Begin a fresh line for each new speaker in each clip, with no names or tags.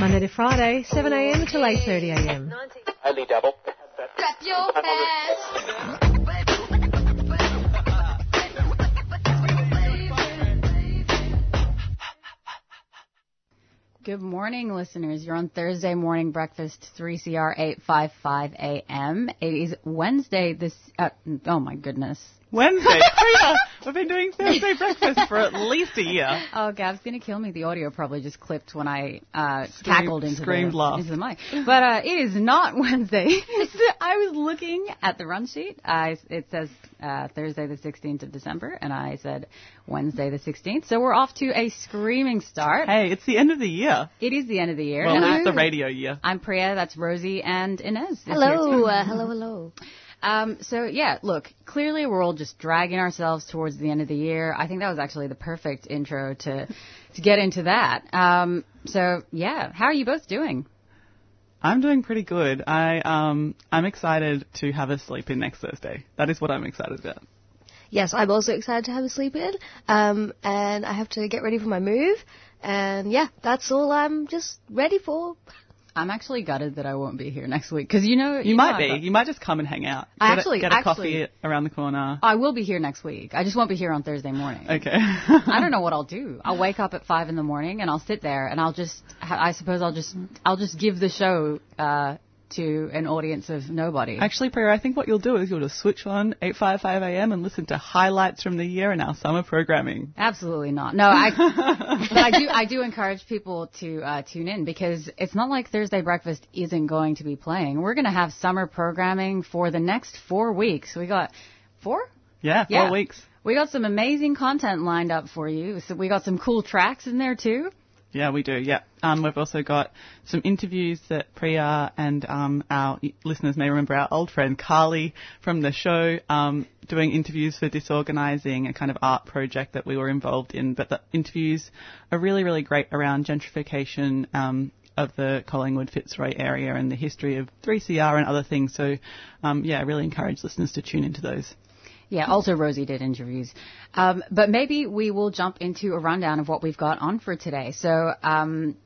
Monday to Friday, 7am until 8.30am.
Only double.
Clap your hands.
Good morning, listeners. You're on Thursday morning breakfast, 3CR 855 AM. It is Wednesday this, uh, oh my goodness.
Wednesday. Oh. We've been doing Thursday breakfast for at least a year.
Oh, Gav's gonna kill me. The audio probably just clipped when I, uh, cackled into
screamed
the,
laugh.
into the mic. But, uh, it is not Wednesday. I was looking at the run sheet. I, it says, uh, Thursday the 16th of December, and I said Wednesday the 16th. So we're off to a screaming start.
Hey, it's the end of the year.
It is the end of the year.
Well,
I-
it's the radio year.
I'm Priya, that's Rosie and Inez.
Hello, uh, hello, hello.
Um, so yeah, look, clearly we're all just dragging ourselves towards the end of the year. I think that was actually the perfect intro to to get into that. Um, so yeah, how are you both doing?
I'm doing pretty good. I um I'm excited to have a sleep in next Thursday. That is what I'm excited about.
Yes, I'm also excited to have a sleep in. Um, and I have to get ready for my move. And yeah, that's all I'm just ready for.
I'm actually gutted that I won't be here next week because you know
You,
know
might
I've
be.
got-
You might just come and hang out.
I
Get a-
actually-
get a
actually-
coffee around the corner.
I will be here next week. I just won't be here on Thursday morning.
Okay.
I don't know what I'll do. I'll wake up at five in the morning and I'll sit there and I'll just, I suppose I'll just, I'll just give the show uh, to an audience of nobody.
Actually, Priya, I think what you'll do is you'll just switch on 855 AM and listen to highlights from the year in our summer programming.
Absolutely not. No, I, but I do, I do encourage people to uh, tune in because it's not like Thursday breakfast isn't going to be playing. We're going to have summer programming for the next four weeks. We got four.
Yeah, four
Yeah.
weeks.
We got some amazing content lined up for you. So we got some cool tracks in there too.
Yeah, we do. Yeah. Um, we've also got some interviews that Priya and um, our listeners may remember our old friend Carly from the show um, doing interviews for Disorganising, a kind of art project that we were involved in. But the interviews are really, really great around gentrification. Um, of the Collingwood Fitzroy area and the history of 3CR and other things. So, um, yeah, I really encourage listeners to tune into those.
Yeah, also Rosie did interviews. Um, but maybe we will jump into a rundown of what we've got on for today. So, um,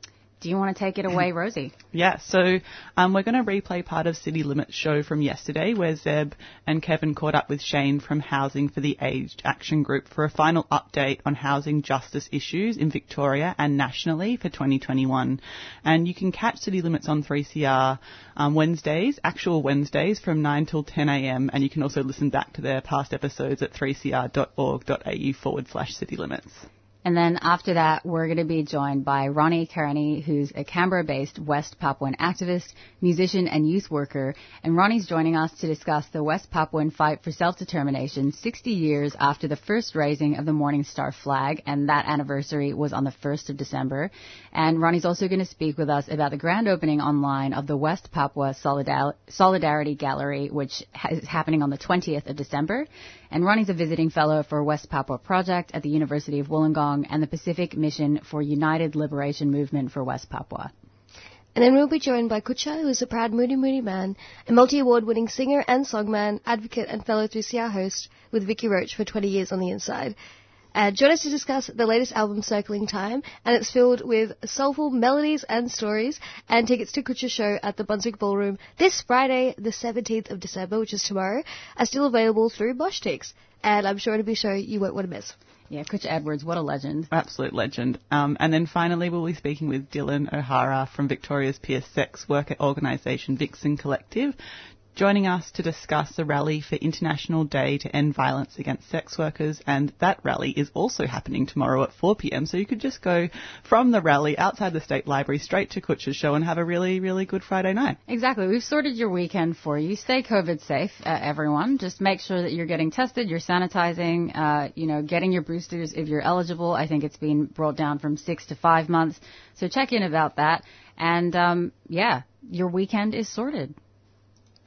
do you want to take it away, Rosie?
Yeah, so um, we're going to replay part of City Limits show from yesterday where Zeb and Kevin caught up with Shane from Housing for the Aged Action Group for a final update on housing justice issues in Victoria and nationally for 2021. And you can catch City Limits on 3CR um, Wednesdays, actual Wednesdays from 9 till 10 a.m. And you can also listen back to their past episodes at 3cr.org.au forward slash City Limits.
And then after that, we're going to be joined by Ronnie Kareni, who's a Canberra-based West Papuan activist, musician, and youth worker. And Ronnie's joining us to discuss the West Papuan fight for self-determination 60 years after the first raising of the Morning Star flag, and that anniversary was on the 1st of December. And Ronnie's also going to speak with us about the grand opening online of the West Papua Solidar- Solidarity Gallery, which is happening on the 20th of December. And Ronnie's a visiting fellow for West Papua Project at the University of Wollongong and the Pacific Mission for United Liberation Movement for West Papua.
And then we'll be joined by Kutcha, who is a proud Mutti Mutti man, a multi-award winning singer and songman, advocate and fellow 3CR host with Vicky Roach for 20 years on the inside. Uh, join us to discuss the latest album, Circling Time, and it's filled with soulful melodies and stories, and tickets to Kutcha's show at the Brunswick Ballroom this Friday, the 17th of December, which is tomorrow, are still available through Moshtix. And I'm sure it'll be a show you won't want to miss.
Yeah, Kutch Edwards, what a legend.
Absolute legend. Um, and then finally, we'll be speaking with Dylan O'Hara from Victoria's peer sex worker organisation Vixen Collective. Joining us to discuss the rally for International Day to End Violence Against Sex Workers. And that rally is also happening tomorrow at 4 p.m. So you could just go from the rally outside the State Library straight to Kutcha's show and have a really, really good Friday night.
Exactly. We've sorted your weekend for you. Stay COVID safe, uh, everyone. Just make sure that you're getting tested, you're sanitizing, uh, you know, getting your boosters if you're eligible. I think it's been brought down from six to five months. So check in about that. And um, yeah, your weekend is sorted.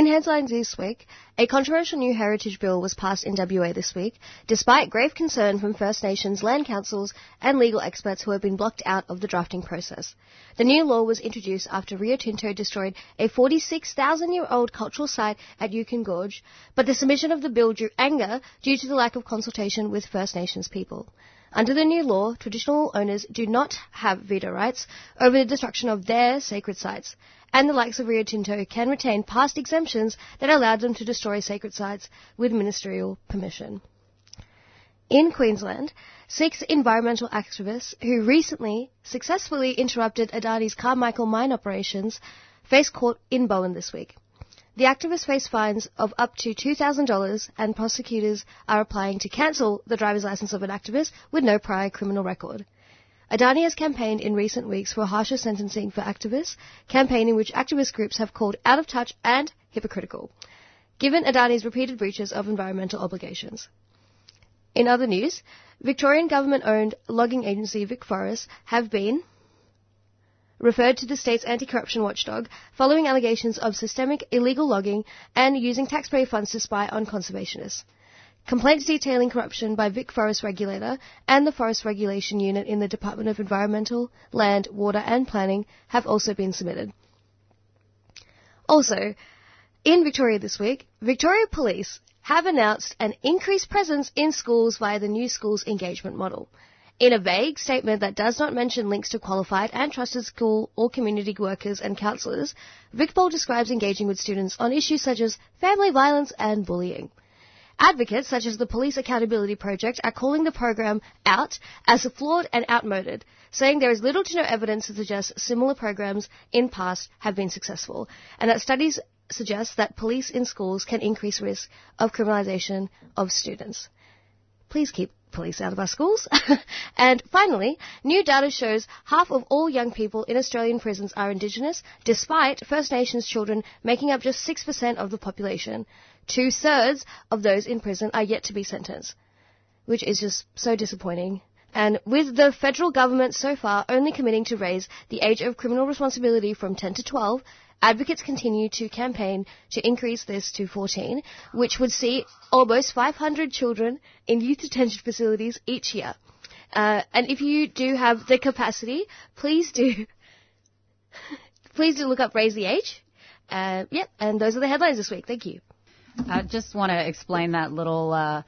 In headlines this week, a controversial new heritage bill was passed in WA this week, despite grave concern from First Nations land councils and legal experts who have been blocked out of the drafting process. The new law was introduced after Rio Tinto destroyed a 46,000 year old cultural site at Juukan Gorge, but the submission of the bill drew anger due to the lack of consultation with First Nations people. Under the new law, traditional owners do not have veto rights over the destruction of their sacred sites, and the likes of Rio Tinto can retain past exemptions that allowed them to destroy sacred sites with ministerial permission. In Queensland, six environmental activists who recently successfully interrupted Adani's Carmichael mine operations face court in Bowen this week. The activists face fines of up to $2,000 and prosecutors are applying to cancel the driver's license of an activist with no prior criminal record. Adani has campaigned in recent weeks for harsher sentencing for activists, campaigning which activist groups have called out of touch and hypocritical, given Adani's repeated breaches of environmental obligations. In other news, Victorian government-owned logging agency VicForest have been referred to the state's anti-corruption watchdog following allegations of systemic illegal logging and using taxpayer funds to spy on conservationists. Complaints detailing corruption by Vic Forest Regulator and the Forest Regulation Unit in the Department of Environmental, Land, Water and Planning have also been submitted. Also, in Victoria this week, Victoria Police have announced an increased presence in schools via the new schools engagement model. In a vague statement that does not mention links to qualified and trusted school or community workers and counsellors, VicPol describes engaging with students on issues such as family violence and bullying. Advocates such as the Police Accountability Project are calling the program out as flawed and outmoded, saying there is little to no evidence to suggest similar programs in past have been successful, and that studies suggest that police in schools can increase risk of criminalisation of students. Please keep police out of our schools. and finally, new data shows half of all young people in Australian prisons are Indigenous, despite First Nations children making up just 6% of the population. Two thirds of those in prison are yet to be sentenced, which is just so disappointing. And with the federal government so far only committing to raise the age of criminal responsibility from 10 to 12, advocates continue to campaign to increase this to 14, which would see almost 500 children in youth detention facilities each year. Uh, and if you do have the capacity, please do, please do look up Raise the Age. Uh, yep, and those are the headlines this week. Thank you.
I just want to explain that little uh,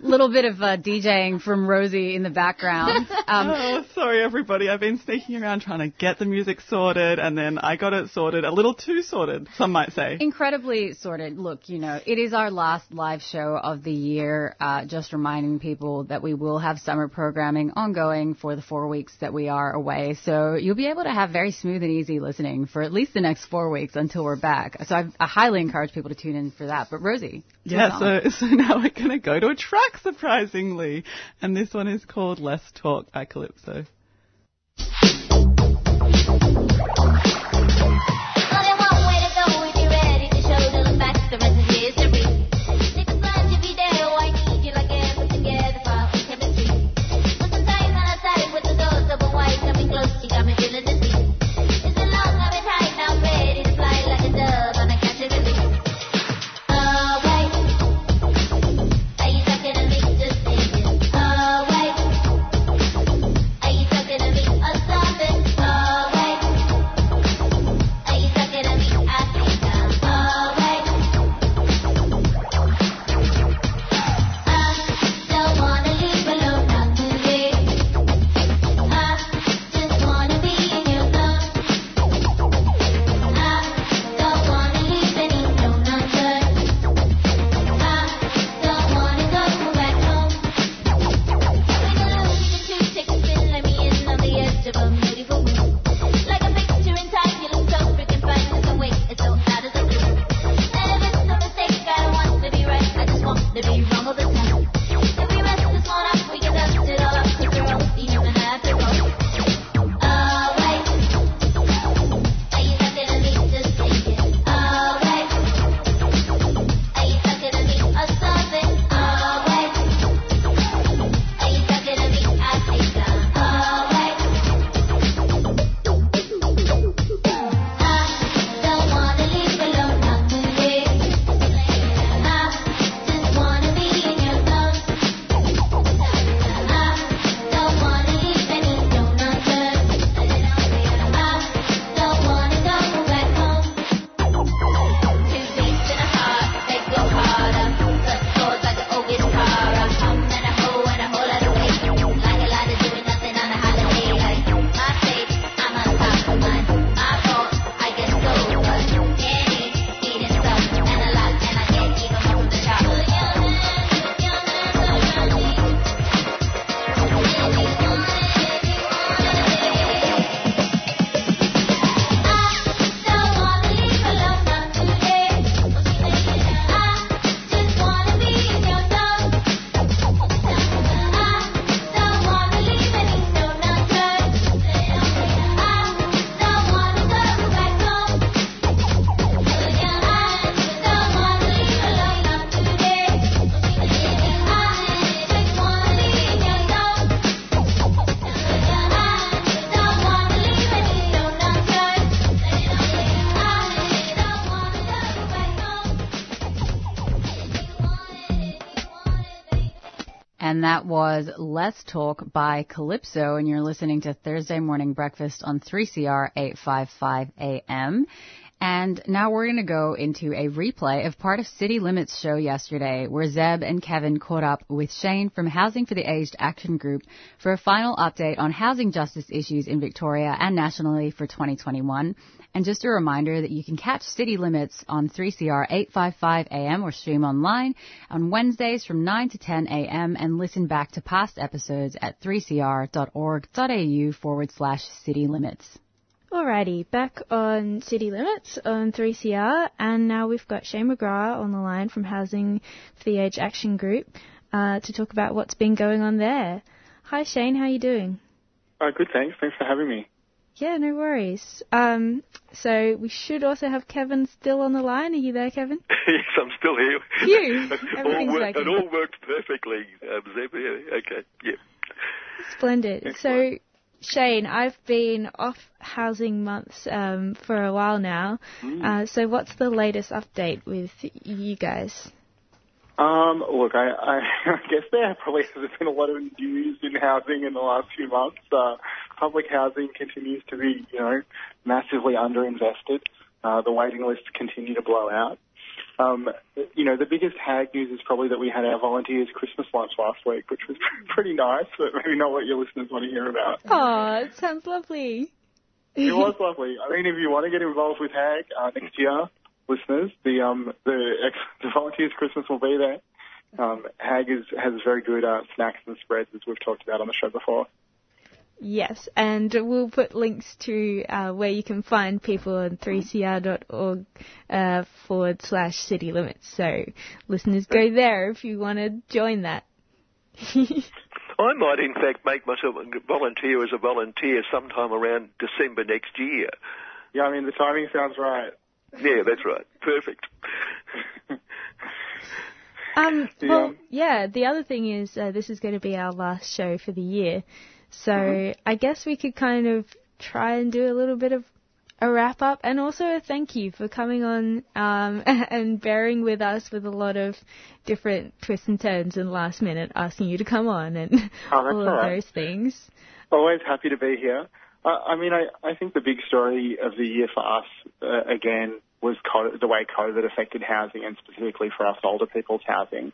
little bit of uh, DJing from Rosie in the background. Um,
Oh, sorry everybody. I've been sneaking around trying to get the music sorted and then I got it sorted, a little too sorted, some might say.
incredibly sorted. Look, you know, it is our last live show of the year. Uh, just reminding people that we will have summer programming ongoing for the four weeks that we are away. So you'll be able to have very smooth and easy listening for at least the next four weeks until we're back. So I, I highly encourage people to tune in for that. But Rosie,
Yeah, so, so now we're going to go to a track, surprisingly. And this one is called Less Talk by Calypso.
Was Let's Talk by Calypso, and you're listening to Thursday Morning Breakfast on 3CR 855 AM. And now we're going to go into a replay of part of City Limits show yesterday where Zeb and Kevin caught up with Shane from Housing for the Aged Action Group for a final update on housing justice issues in Victoria and nationally for 2021. And just a reminder that you can catch City Limits on 3CR 855 AM or stream online on Wednesdays from 9 to 10 AM and listen back to past episodes at 3cr.org.au forward slash city limits.
Alrighty, back on City Limits on 3CR, and now we've got Shane McGrath on the line from Housing for the Aged Action Group uh, to talk about what's been going on there. Hi Shane, how are you doing?
Uh, good, thanks. Thanks for having me.
Yeah, no worries. Um, so we should also have Kevin still on the line. Are you there, Kevin?
yes, I'm still here.
You?
all worked, it all worked perfectly, um, Yeah, okay, yeah.
Splendid. So Shane, I've been off housing months um, for a while now.
Mm.
Uh, so, what's the latest update with you guys?
Um, look, I, I, I guess there probably has been a lot of news in housing in the last few months. Uh, public housing continues to be, you know, massively underinvested. Uh, the waiting lists continue to blow out. Um, you know, the biggest HAG news is probably that we had our volunteers Christmas lunch last week, which was pretty nice, but maybe not what your listeners want to hear about.
Oh, it sounds lovely.
It was lovely. I mean, if you want to get involved with HAG uh, next year, listeners, the um the ex- the volunteers Christmas will be there. Um, HAG is, has very good uh, snacks and spreads, as we've talked about on the show before.
Yes, and we'll put links to uh, where you can find people on 3cr.org uh, forward slash city limits. So listeners, go there if you want to join that.
I might, in fact, make myself a volunteer as a volunteer sometime around December next year.
Yeah, I mean, the timing sounds right.
Yeah, that's right. Perfect.
Um,
The,
well, yeah, the other thing is uh, this is going to be our last show for the year. So I guess we could kind of try and do a little bit of a wrap up and also a thank you for coming on um, and bearing with us with a lot of different twists and turns and last minute asking you to come on and
Oh,
all of
right.
those things.
Always happy to be here. Uh, I mean, I, I think the big story of the year for us, uh, again, was co- the way COVID affected housing and specifically for us older people's housing.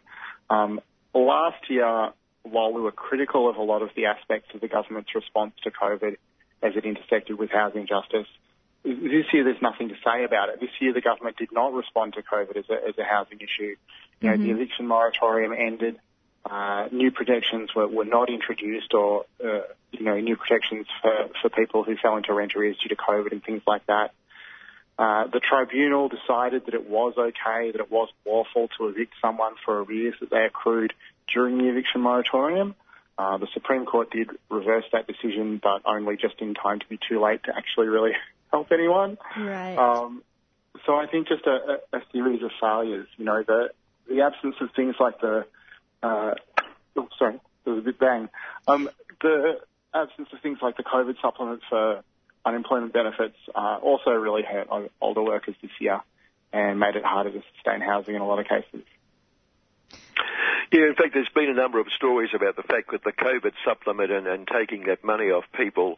Um, last year, while we were critical of a lot of the aspects of the government's response to COVID as it intersected with housing justice, this year there's nothing to say about it. This year the government did not respond to COVID as a, as a housing issue. You know, the eviction moratorium ended. Uh, new protections were, were not introduced or, uh, you know, new protections for, for people who fell into rent arrears due to COVID and things like that. Uh, the tribunal decided that it was okay, that it was lawful to evict someone for arrears that they accrued during the eviction moratorium. Uh, the Supreme Court did reverse that decision, but only just in time to be too late to actually really help anyone.
Right.
Um, so I think just a, a, a series of failures. You know, the the absence of things like the oh, sorry, there was a bit bang. Um, the absence of things like the COVID supplement for unemployment benefits uh, also really hurt older workers this year and made it harder to sustain housing in a lot of cases.
Yeah, in fact, there's been a number of stories about the fact that the COVID supplement and, and taking that money off people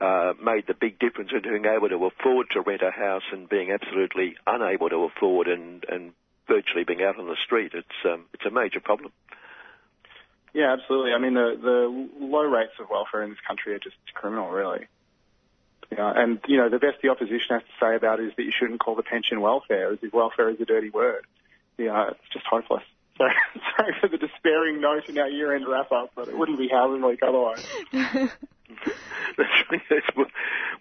uh, made the big difference in being able to afford to rent a house and being absolutely unable to afford and, and virtually being out on the street. It's um, it's a major problem.
Yeah, absolutely. I mean, the the low rates of welfare in this country are just criminal, really. Know, and you know, the best the opposition has to say about it is that you shouldn't call the pension welfare, as if welfare is a dirty word. Yeah, it's just hopeless. Sorry, sorry for the despairing note in our year-end wrap-up, but it wouldn't be housing week otherwise.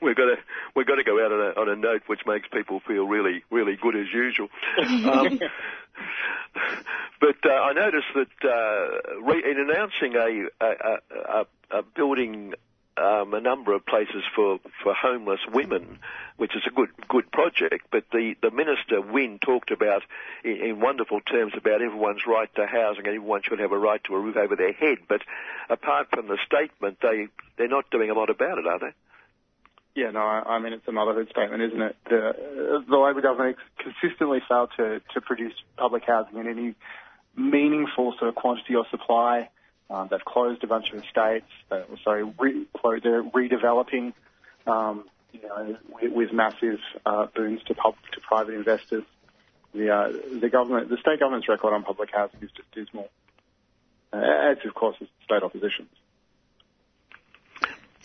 We've got to we've got to go out on a, on a note which makes people feel really really good as usual. Um, but uh, I noticed that uh, re- in announcing a a, a, a building um, a number of places for, for homeless women, which is a good good project. But the, the minister Wynne talked about in, in wonderful terms about everyone's right to housing and everyone should have a right to a roof over their head. But apart from the statement, they they're not doing a lot about it, are they?
Yeah, no, I, mean it's a motherhood statement, isn't it? The, the Labor government consistently failed to, to produce public housing in any meaningful sort of quantity or supply Um, they've closed a bunch of estates. They're, sorry, re- they're redeveloping, um, you know, with, with massive uh, boons to, pub- to private investors. The, uh, the government, the state government's record on public housing is just dismal. Uh, as of course is state opposition's.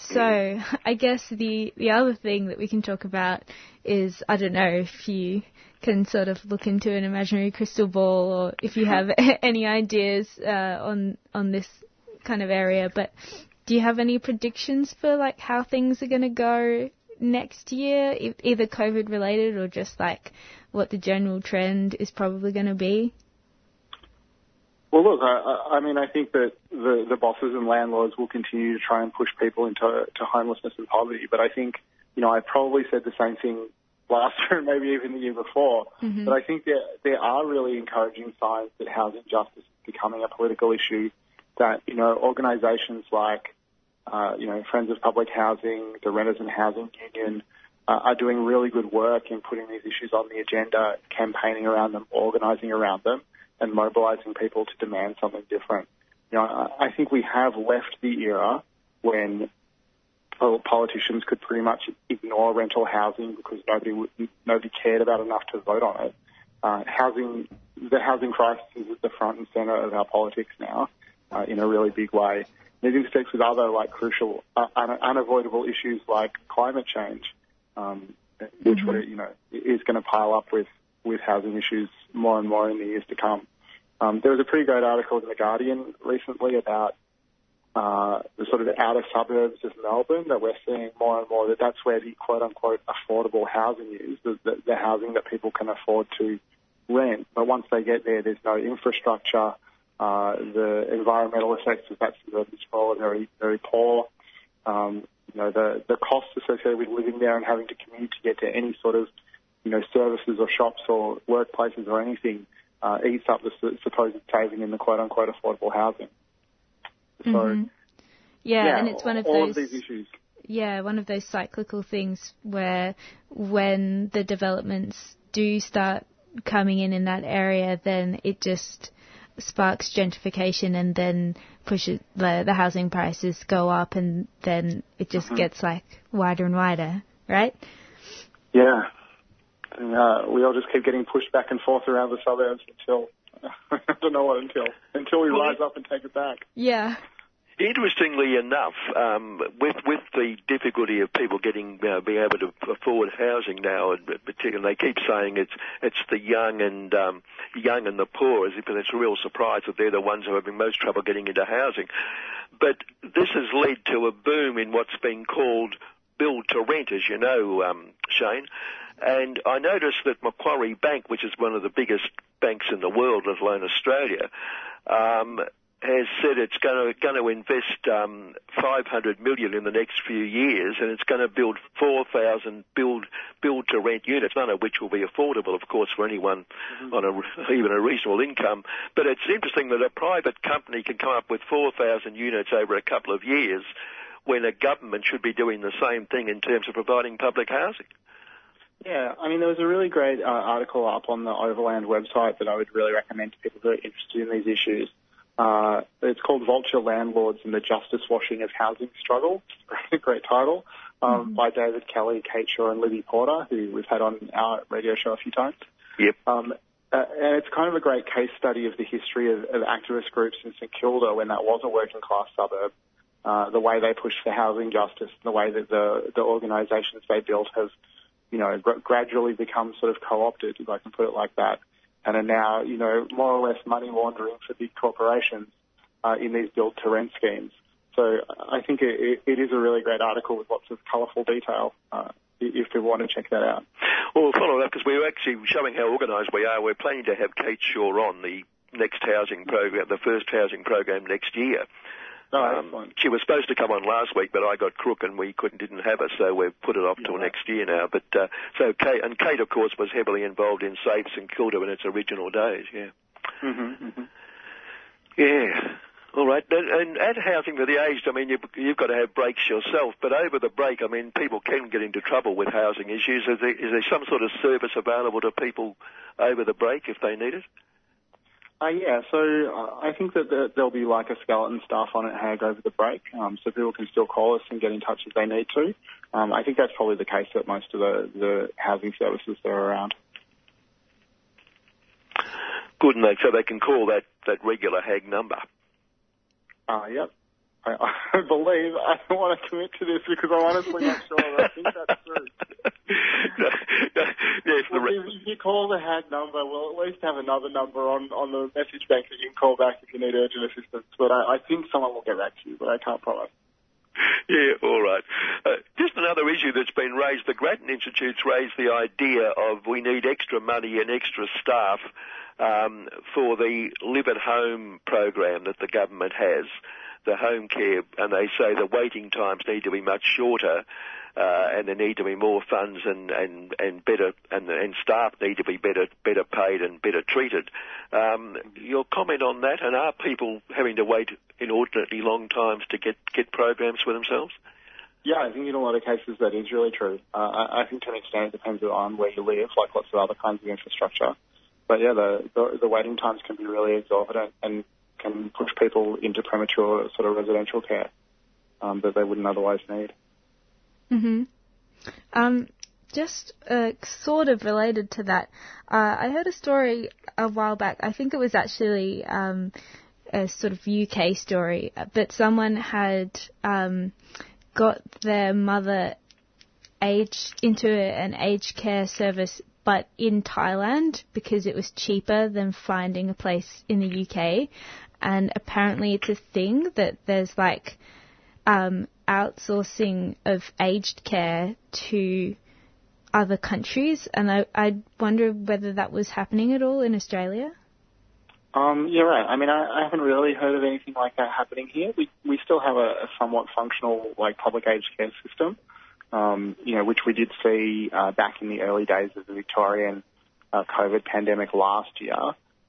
So I guess the the other thing that we can talk about is I don't know if you can sort of look into an imaginary crystal ball or if you have any ideas uh, on on this kind of area, but do you have any predictions for like how things are going to go next year, e- either COVID related or just like what the general trend is probably going to be?
Well, look, I, I mean, I think that the, the bosses and landlords will continue to try and push people into to homelessness and poverty. But I think, you know, I probably said the same thing last year and maybe even the year before.
Mhm.
But I think there, there are really encouraging signs that housing justice is becoming a political issue, that, you know, organisations like, uh, you know, Friends of Public Housing, the Renters and Housing Union, uh, are doing really good work in putting these issues on the agenda, campaigning around them, organising around them, and mobilising people to demand something different. You know, I, I think we have left the era when politicians could pretty much ignore rental housing because nobody would, nobody cared about enough to vote on it. Uh, housing, the housing crisis is at the front and centre of our politics now, uh, in a really big way. And it intersects with other like crucial, uh, un- unavoidable issues like climate change, um, which we you know is going to pile up with with housing issues more and more in the years to come. Um, there was a pretty great article in the Guardian recently about uh, the sort of outer suburbs of Melbourne that we're seeing more and more that that's where the quote unquote affordable housing is, the, the, the housing that people can afford to rent. But once they get there, there's no infrastructure. Uh, the environmental effects of that suburban sprawl are very, very poor. Um, you know, the, the costs associated with living there and having to commute to get to any sort of, you know, services or shops or workplaces or anything uh, eats up the su- supposed saving in the quote unquote affordable housing. So,
Mhm. Yeah, and it's one of
all
those.
of these issues.
yeah, one of those cyclical things where when the developments do start coming in in that area, then it just sparks gentrification and then pushes the, the housing prices go up and then it just
Mhm.
gets like wider and wider, right?
Yeah. And, uh, we all just keep getting pushed back and forth around the suburbs until, I don't know what until, until we rise up and take it back.
Yeah.
Interestingly enough, um, with with the difficulty of people getting uh, being able to afford housing now, and particularly they keep saying it's it's the young and um, young and the poor, as if it's a real surprise that they're the ones who are having most trouble getting into housing. But this has led to a boom in what's been called build to rent, as you know, um, Shane. And I noticed that Macquarie Bank, which is one of the biggest banks in the world, let alone Australia, um, has said it's going to, going to invest um, 500 million in the next few years, and it's going to build 4,000 build build to rent units, none of which will be affordable, of course, for anyone on a, even a reasonable income. But it's interesting that a private company can come up with 4,000 units over a couple of years, when a government should be doing the same thing in terms of providing public housing.
Yeah, I mean, there was a really great uh, article up on the Overland website that I would really recommend to people who are interested in these issues. Uh, it's called Vulture Landlords and the Justice Washing of Housing Struggle. Great title um, by David Kelly, Kate Shaw, and Libby Porter, who we've had on our radio show a few times.
Yep.
Um, uh, and it's kind of a great case study of the history of, of activist groups in St Kilda when that was a working class suburb. Uh, the way they pushed for housing justice, the way that the the organisations they built have, you know, gr- gradually become sort of co-opted, if I can put it like that, and are now, you know, more or less money laundering for big corporations uh, in these build-to-rent schemes. So I think it, it is a really great article with lots of colourful detail. Uh, if you want to check that out.
Well, we'll follow that because we're actually showing how organised we are. We're planning to have Kate Shaw on the next housing program, the first housing program next year. Um, she was supposed to come on last week, but I got crook and we couldn't didn't have her, so we've put it off till next year now. But uh, so Kate and Kate, of course, was heavily involved in Safes and Kilda in its original days. Yeah,
Mm-hmm, mm-hmm.
yeah. All right, and, and housing for the aged. I mean, you've, you've got to have breaks yourself, but over the break, I mean, people can get into trouble with housing issues. Is there, is there some sort of service available to people over the break if they need it?
Uh, yeah, so uh, I think that the, there'll be like a skeleton staff on at Hag over the break, um, so people can still call us and get in touch if they need to. Um, I think that's probably the case at most of the, the housing services that are around.
Good, and they, so they can call that, that regular Hag number.
Uh, yep. I, I believe I don't want to commit to this because I'm honestly not sure. I think that's true.
yes, the
Well, if, if you call the HAG number, we'll at least have another number on, on the message bank that you can call back if you need urgent assistance. But I, I think someone will get back to you, but I can't promise.
Yeah, all right. Uh, just another issue that's been raised. The Grattan Institute's raised the idea of we need extra money and extra staff um, for the live at home program that the government has, the home care, and they say the waiting times need to be much shorter. Uh, and there need to be more funds and, and, and better and, and staff need to be better better paid and better treated. Um, your comment on that, and are people having to wait inordinately long times to get, get programs for themselves?
Yeah, I think in a lot of cases that is really true. Uh, I, I think to an extent it depends on where you live, like lots of other kinds of infrastructure. But yeah, the, the, the waiting times can be really exorbitant and can push people into premature sort of residential care um, that they wouldn't otherwise need.
hmm Um, just uh, sort of related to that, uh, I heard a story a while back. I think it was actually um, a sort of UK story, but someone had um, got their mother aged into an aged care service, but in Thailand because it was cheaper than finding a place in the UK. And apparently, it's a thing that there's like um, outsourcing of aged care to other countries, and I, I wonder whether that was happening at all in Australia.
Um, you're right. I mean, I, I haven't really heard of anything like that happening here. We we still have a, a somewhat functional like public aged care system, um, you know, which we did see uh, back in the early days of the Victorian uh, COVID pandemic last year,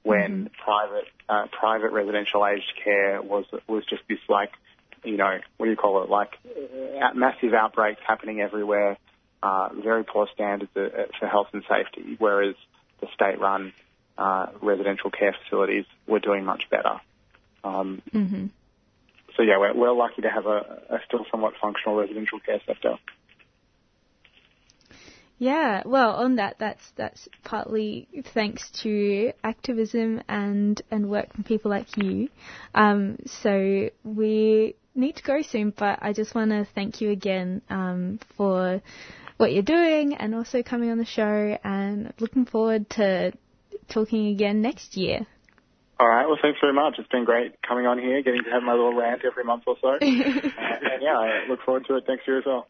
when private uh, private residential aged care was was just this like, you know, what do you call it? Like uh, massive outbreaks happening everywhere, uh, very poor standards uh, for health and safety, whereas the state-run uh, residential care facilities were doing much better. Um,
Mm-hmm.
so yeah, we're, we're lucky to have a, a still somewhat functional residential care sector.
Yeah, well, on that, that's that's partly thanks to activism and and work from people like you. Um, so we need to go soon, but I just want to thank you again um, for what you're doing and also coming on the show. And looking forward to talking again next year.
All right. Well, thanks very much. It's been great coming on here, getting to have my little rant every month or so. uh, and yeah, I look forward to it next year as well.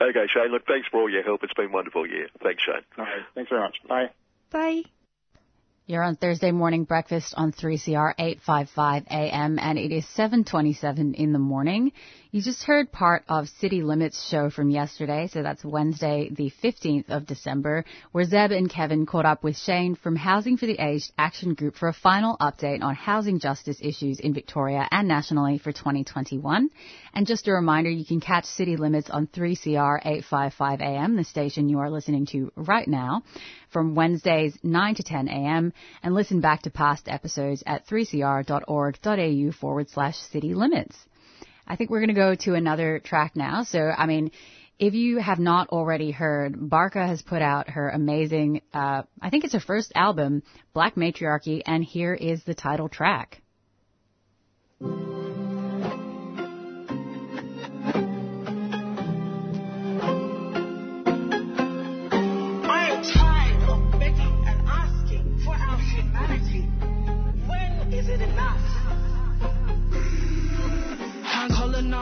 Okay, Shane. Look, thanks for all your help. It's been a wonderful. Yeah, thanks, Shane.
All right. Thanks very much. Bye.
Bye.
You're on Thursday morning breakfast on 3CR 855 AM and it is 7:27 in the morning. You just heard part of City Limits show from yesterday, so that's Wednesday the 15th of December, where Zeb and Kevin caught up with Shane from Housing for the Aged Action Group for a final update on housing justice issues in Victoria and nationally for 2021. And just a reminder, you can catch City Limits on 3CR 855 AM, the station you are listening to right now, from Wednesdays 9 to 10 AM, and listen back to past episodes at 3cr.org.au forward slash city limits. I think we're going to go to another track now. So, I mean, if you have not already heard, Barkaa has put out her amazing, uh, I think it's her first album, Blak Matriarchy, and here is the title track.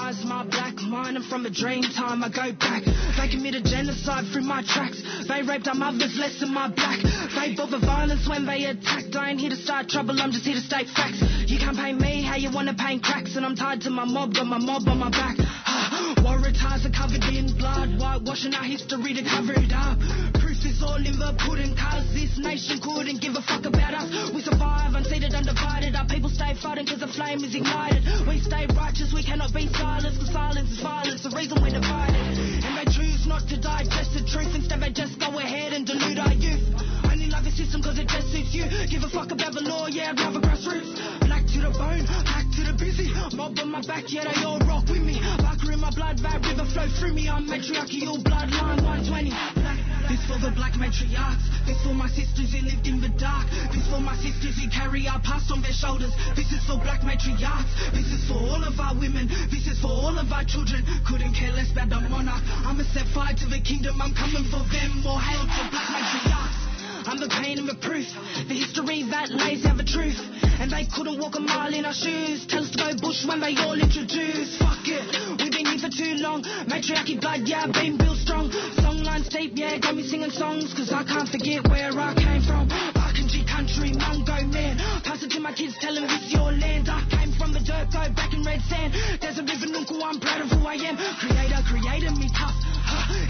Colonized my black mind I'm from a dream time I go back. They committed genocide through my tracks. They raped our mothers less than my black. They bought the violence when they attacked. I ain't here to start trouble, I'm just here to state facts. You can't pay me how you wanna paint cracks. And I'm tied to my mob, got my mob on my back. Ah. Warrior ties are covered in blood. Whitewashing our history to cover it up. Proof is all in the pudding. Cause this nation couldn't give a fuck about us. We survive, unseated, undivided. Our people stay fighting cause the flame is ignited. We stay righteous, we cannot be silenced. Cause silence is violence, the reason we're divided. And they choose not to digest the truth. Instead, they just go ahead and delude our youth. The system cause it just suits you. give a fuck about the law, yeah, I'd rather grassroots. Black to the bone, black to the busy. Mob on my back, yeah, they all rock with me. Barka in my blood, that river flow through me. I'm matriarchal bloodline 120. Black, this for the black matriarchs. This for my sisters who lived in the dark. This for my sisters who carry our past on their shoulders. This is for black matriarchs. This is for all of our women. This is for all of our children. Couldn't care less about the monarch. I'ma set fire to the kingdom. I'm coming for them. More hail to black matriarchs. I'm the pain and the proof. The history that lays out the truth. And they couldn't walk a mile in our shoes. Tell us to go bush when they all introduce. Fuck it. We've been here for too long. Matriarchy blood, yeah, been built strong. Songlines deep, yeah, got me singing songs. Cause I can't forget where I came from. Arkanji country, Mungo man. Pass it to my kids, tell them it's your land. I came from the dirt, go back in red sand. There's a river Nunku, I'm proud of who I am. Creator creator, me tough.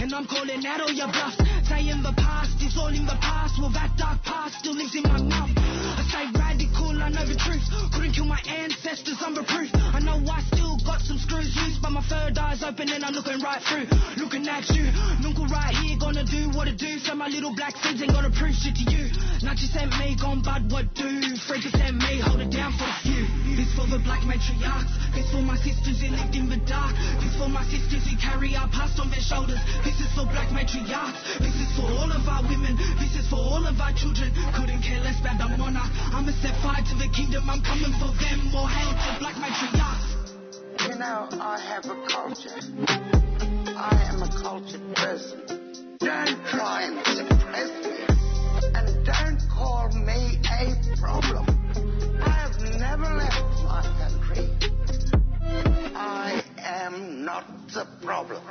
And I'm calling out all your bluffs. Saying the past is all in the past. Well, that dark past still lives in my mouth. I stay radical, I know the truth. Couldn't kill my ancestors, I'm proof. I know I still got some screws loose, but my third eye's open and I'm looking right through. Looking at you, Nuncle right here, gonna do what it do. So my little black seeds ain't gonna prove shit to you. You sent me, gone bud, what do? Free percent me, hold it down for a few. This for the black matriarchs. This for my sisters who lived in the dark. This for my sisters who carry our past on their shoulders. This is for black matriarchs. This is for all of our women. This is for all of our children. Couldn't care less about the monarch. I'ma set fire to the kingdom. I'm coming for them. More hail to black matriarchs.
You know, I have a culture. I am a cultured person. Don't try and suppress me. And don't call me a problem. I have never left my country. I am not the problem.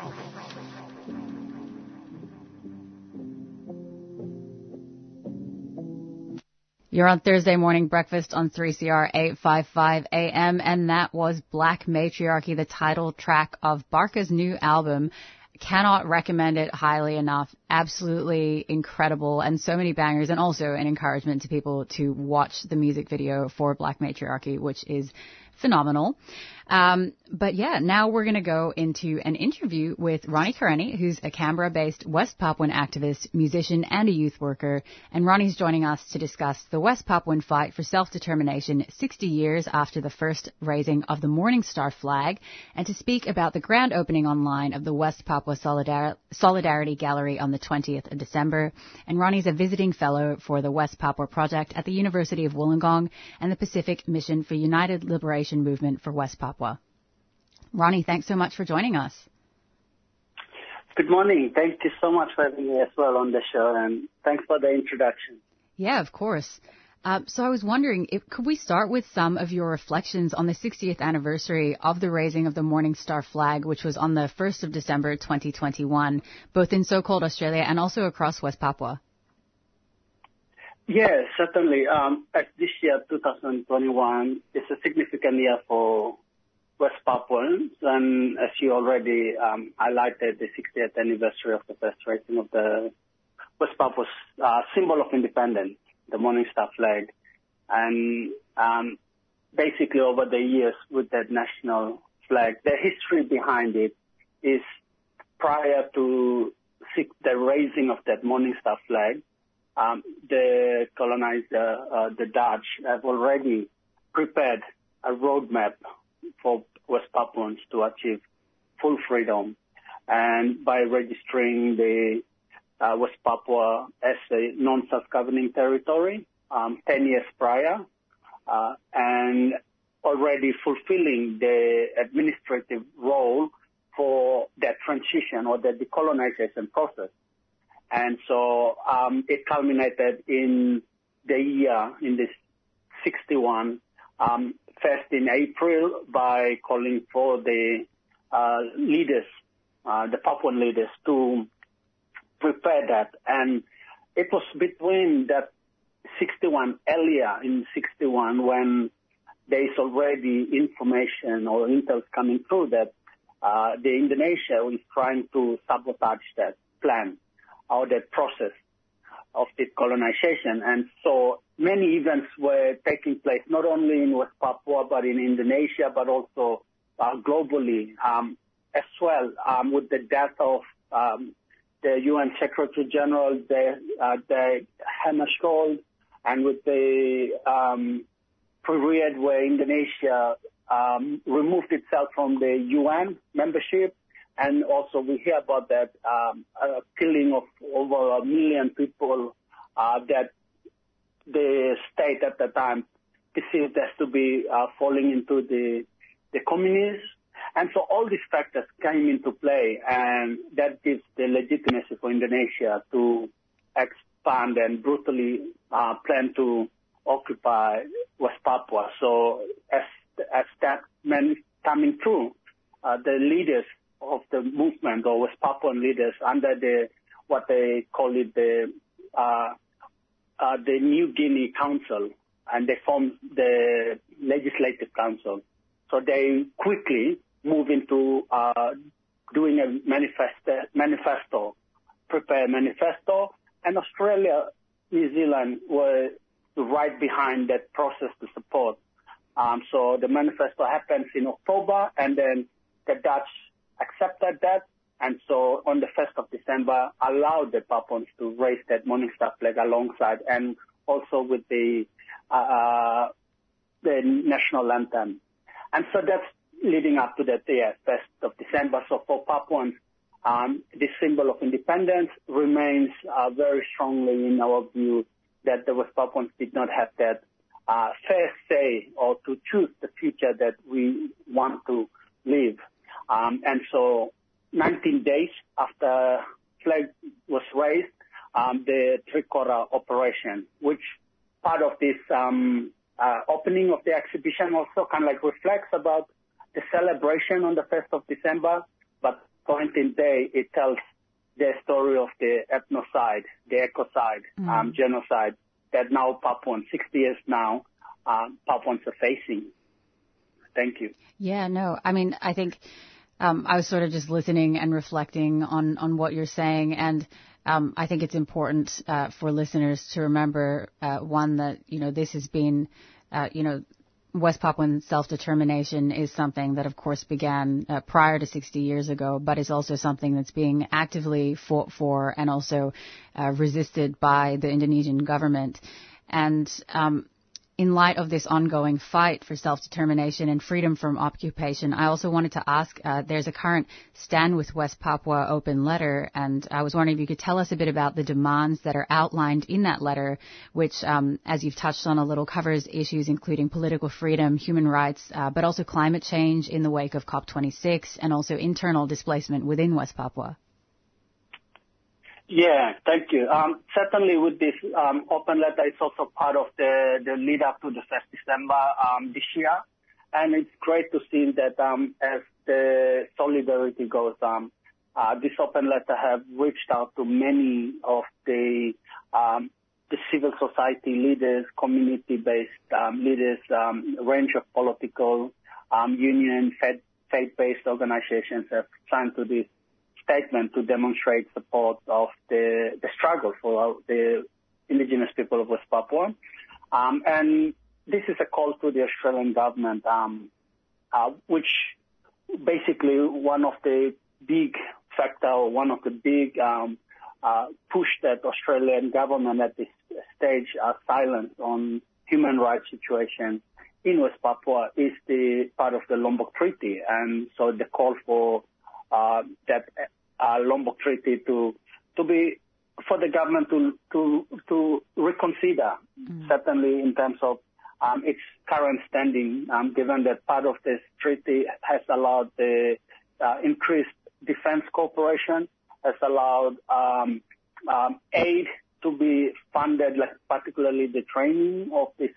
You're on Thursday morning breakfast on 3CR 855 AM, and that was Blak Matriarchy, the title track of Barkaa's new album. Cannot recommend it highly enough. Absolutely incredible, and so many bangers, and also an encouragement to people to watch the music video for Blak Matriarchy, which is phenomenal. Um, but yeah, now we're going to go into an interview with Ronnie Kareni, who's a Canberra-based West Papuan activist, musician, and a youth worker. And Ronnie's joining us to discuss the West Papuan fight for self-determination 60 years after the first raising of the Morning Star flag, and to speak about the grand opening online of the West Papua Solidar- Solidarity Gallery on the 20th of December. And Ronnie's a visiting fellow for the West Papua Project at the University of Wollongong and the Pacific Mission for United Liberation Movement for West Papua. Ronnie, thanks so much for joining us.
Good morning. Thank you so much for having me as well on the show, and thanks for the introduction.
Yeah, of course. Uh, so I was wondering, if, could we start with some of your reflections on the 60th anniversary of the raising of the Morning Star flag, which was on the 1st of December 2021, both in so-called Australia and also across West Papua?
Yes, certainly. Um, as this year, 2021, is a significant year for West Papuans, and as you already um, highlighted, the 60th anniversary of the first raising of the West Papua's uh, symbol of independence, the Morning Star flag, and um, basically over the years with that national flag, the history behind it is prior to the raising of that Morning Star flag, um, the colonizer, uh, the Dutch, have already prepared a roadmap for West Papuans to achieve full freedom. And by registering the uh, West Papua as a non-self-governing territory um, 10 years prior, uh, and already fulfilling the administrative role for that transition or the decolonization process. And so um, it culminated in the year, in this 61, um, first in April by calling for the uh, leaders, uh, the Papuan leaders, to prepare that. And it was between that 61, earlier in 61, when there is already information or intel coming through that uh, the Indonesia is trying to sabotage that plan or that process of decolonization. And so many events were taking place not only in West Papua but in Indonesia, but also uh, globally um, as well. Um, with the death of um, the UN Secretary General, the, uh, the and with the um, period where Indonesia um, removed itself from the UN membership, and also we hear about that um, uh, killing of over a million people uh, that the state at the time perceived as to be uh, falling into the the communists. And so all these factors came into play, and that gives the legitimacy for Indonesia to expand and brutally uh, plan to occupy West Papua. So as as that meant coming through, uh, the leaders of the movement or West Papuan leaders under the what they call it the uh, uh, the New Guinea Council, and they formed the Legislative Council. So they quickly move into uh, doing a manifesto, manifesto, prepare a manifesto, and Australia, New Zealand were right behind that process to support. Um, so the manifesto happens in October, and then the Dutch accepted that, on the 1st of December allowed the Papuans to raise that Morning Star flag alongside, and also with the uh, the national anthem. And so that's leading up to that yeah, 1st of December. So for Papuans, um, this symbol of independence remains uh, very strongly in our view that the West Papuans did not have that uh, fair say or to choose the future that we want to live. Um, and so 19 days after flag was raised, um, the Trikora operation, which part of this um, uh, opening of the exhibition also kind of like reflects about the celebration on the 1st of December, but point in day it tells the story of the ethnocide, the ecocide,
Mm.
um, genocide that now Papuans, 60 years now, um, Papuans are facing. Thank you.
Yeah, no, I mean, I think um, I was sort of just listening and reflecting on, on what you're saying, and um, I think it's important uh, for listeners to remember uh, one that you know this has been, uh, you know. West Papuan self-determination is something that, of course, began uh, prior to 60 years ago, but is also something that's being actively fought for and also uh, resisted by the Indonesian government. And um, in light of this ongoing fight for self-determination and freedom from occupation, I also wanted to ask, uh, there's a current Stand with West Papua open letter, and I was wondering if you could tell us a bit about the demands that are outlined in that letter, which, um, as you've touched on a little, covers issues including political freedom, human rights, uh, but also climate change in the wake of COP26, and also internal displacement within West Papua.
Yeah, thank you. Um, certainly with this um, open letter, it's also part of the, lead up to the 1st December um, this year. And it's great to see that as the solidarity goes, um, uh, this open letter have reached out to many of the civil society leaders, community-based leaders, range of political union, faith- faith-based organizations have signed to this statement to demonstrate support of the, the struggle for the indigenous people of West Papua. Um, and this is a call to the Australian government, um, uh, which basically one of the big factor or one of the big um, uh, push that Australian government at this stage are silent on human rights situation in West Papua is the part of the Lombok Treaty, and so the call for that uh, Lombok Treaty to to be for the government to to to reconsider, certainly in terms of um, its current standing, um, given that part of this treaty has allowed the uh, increased defense cooperation, has allowed um, um, aid to be funded, like particularly the training of the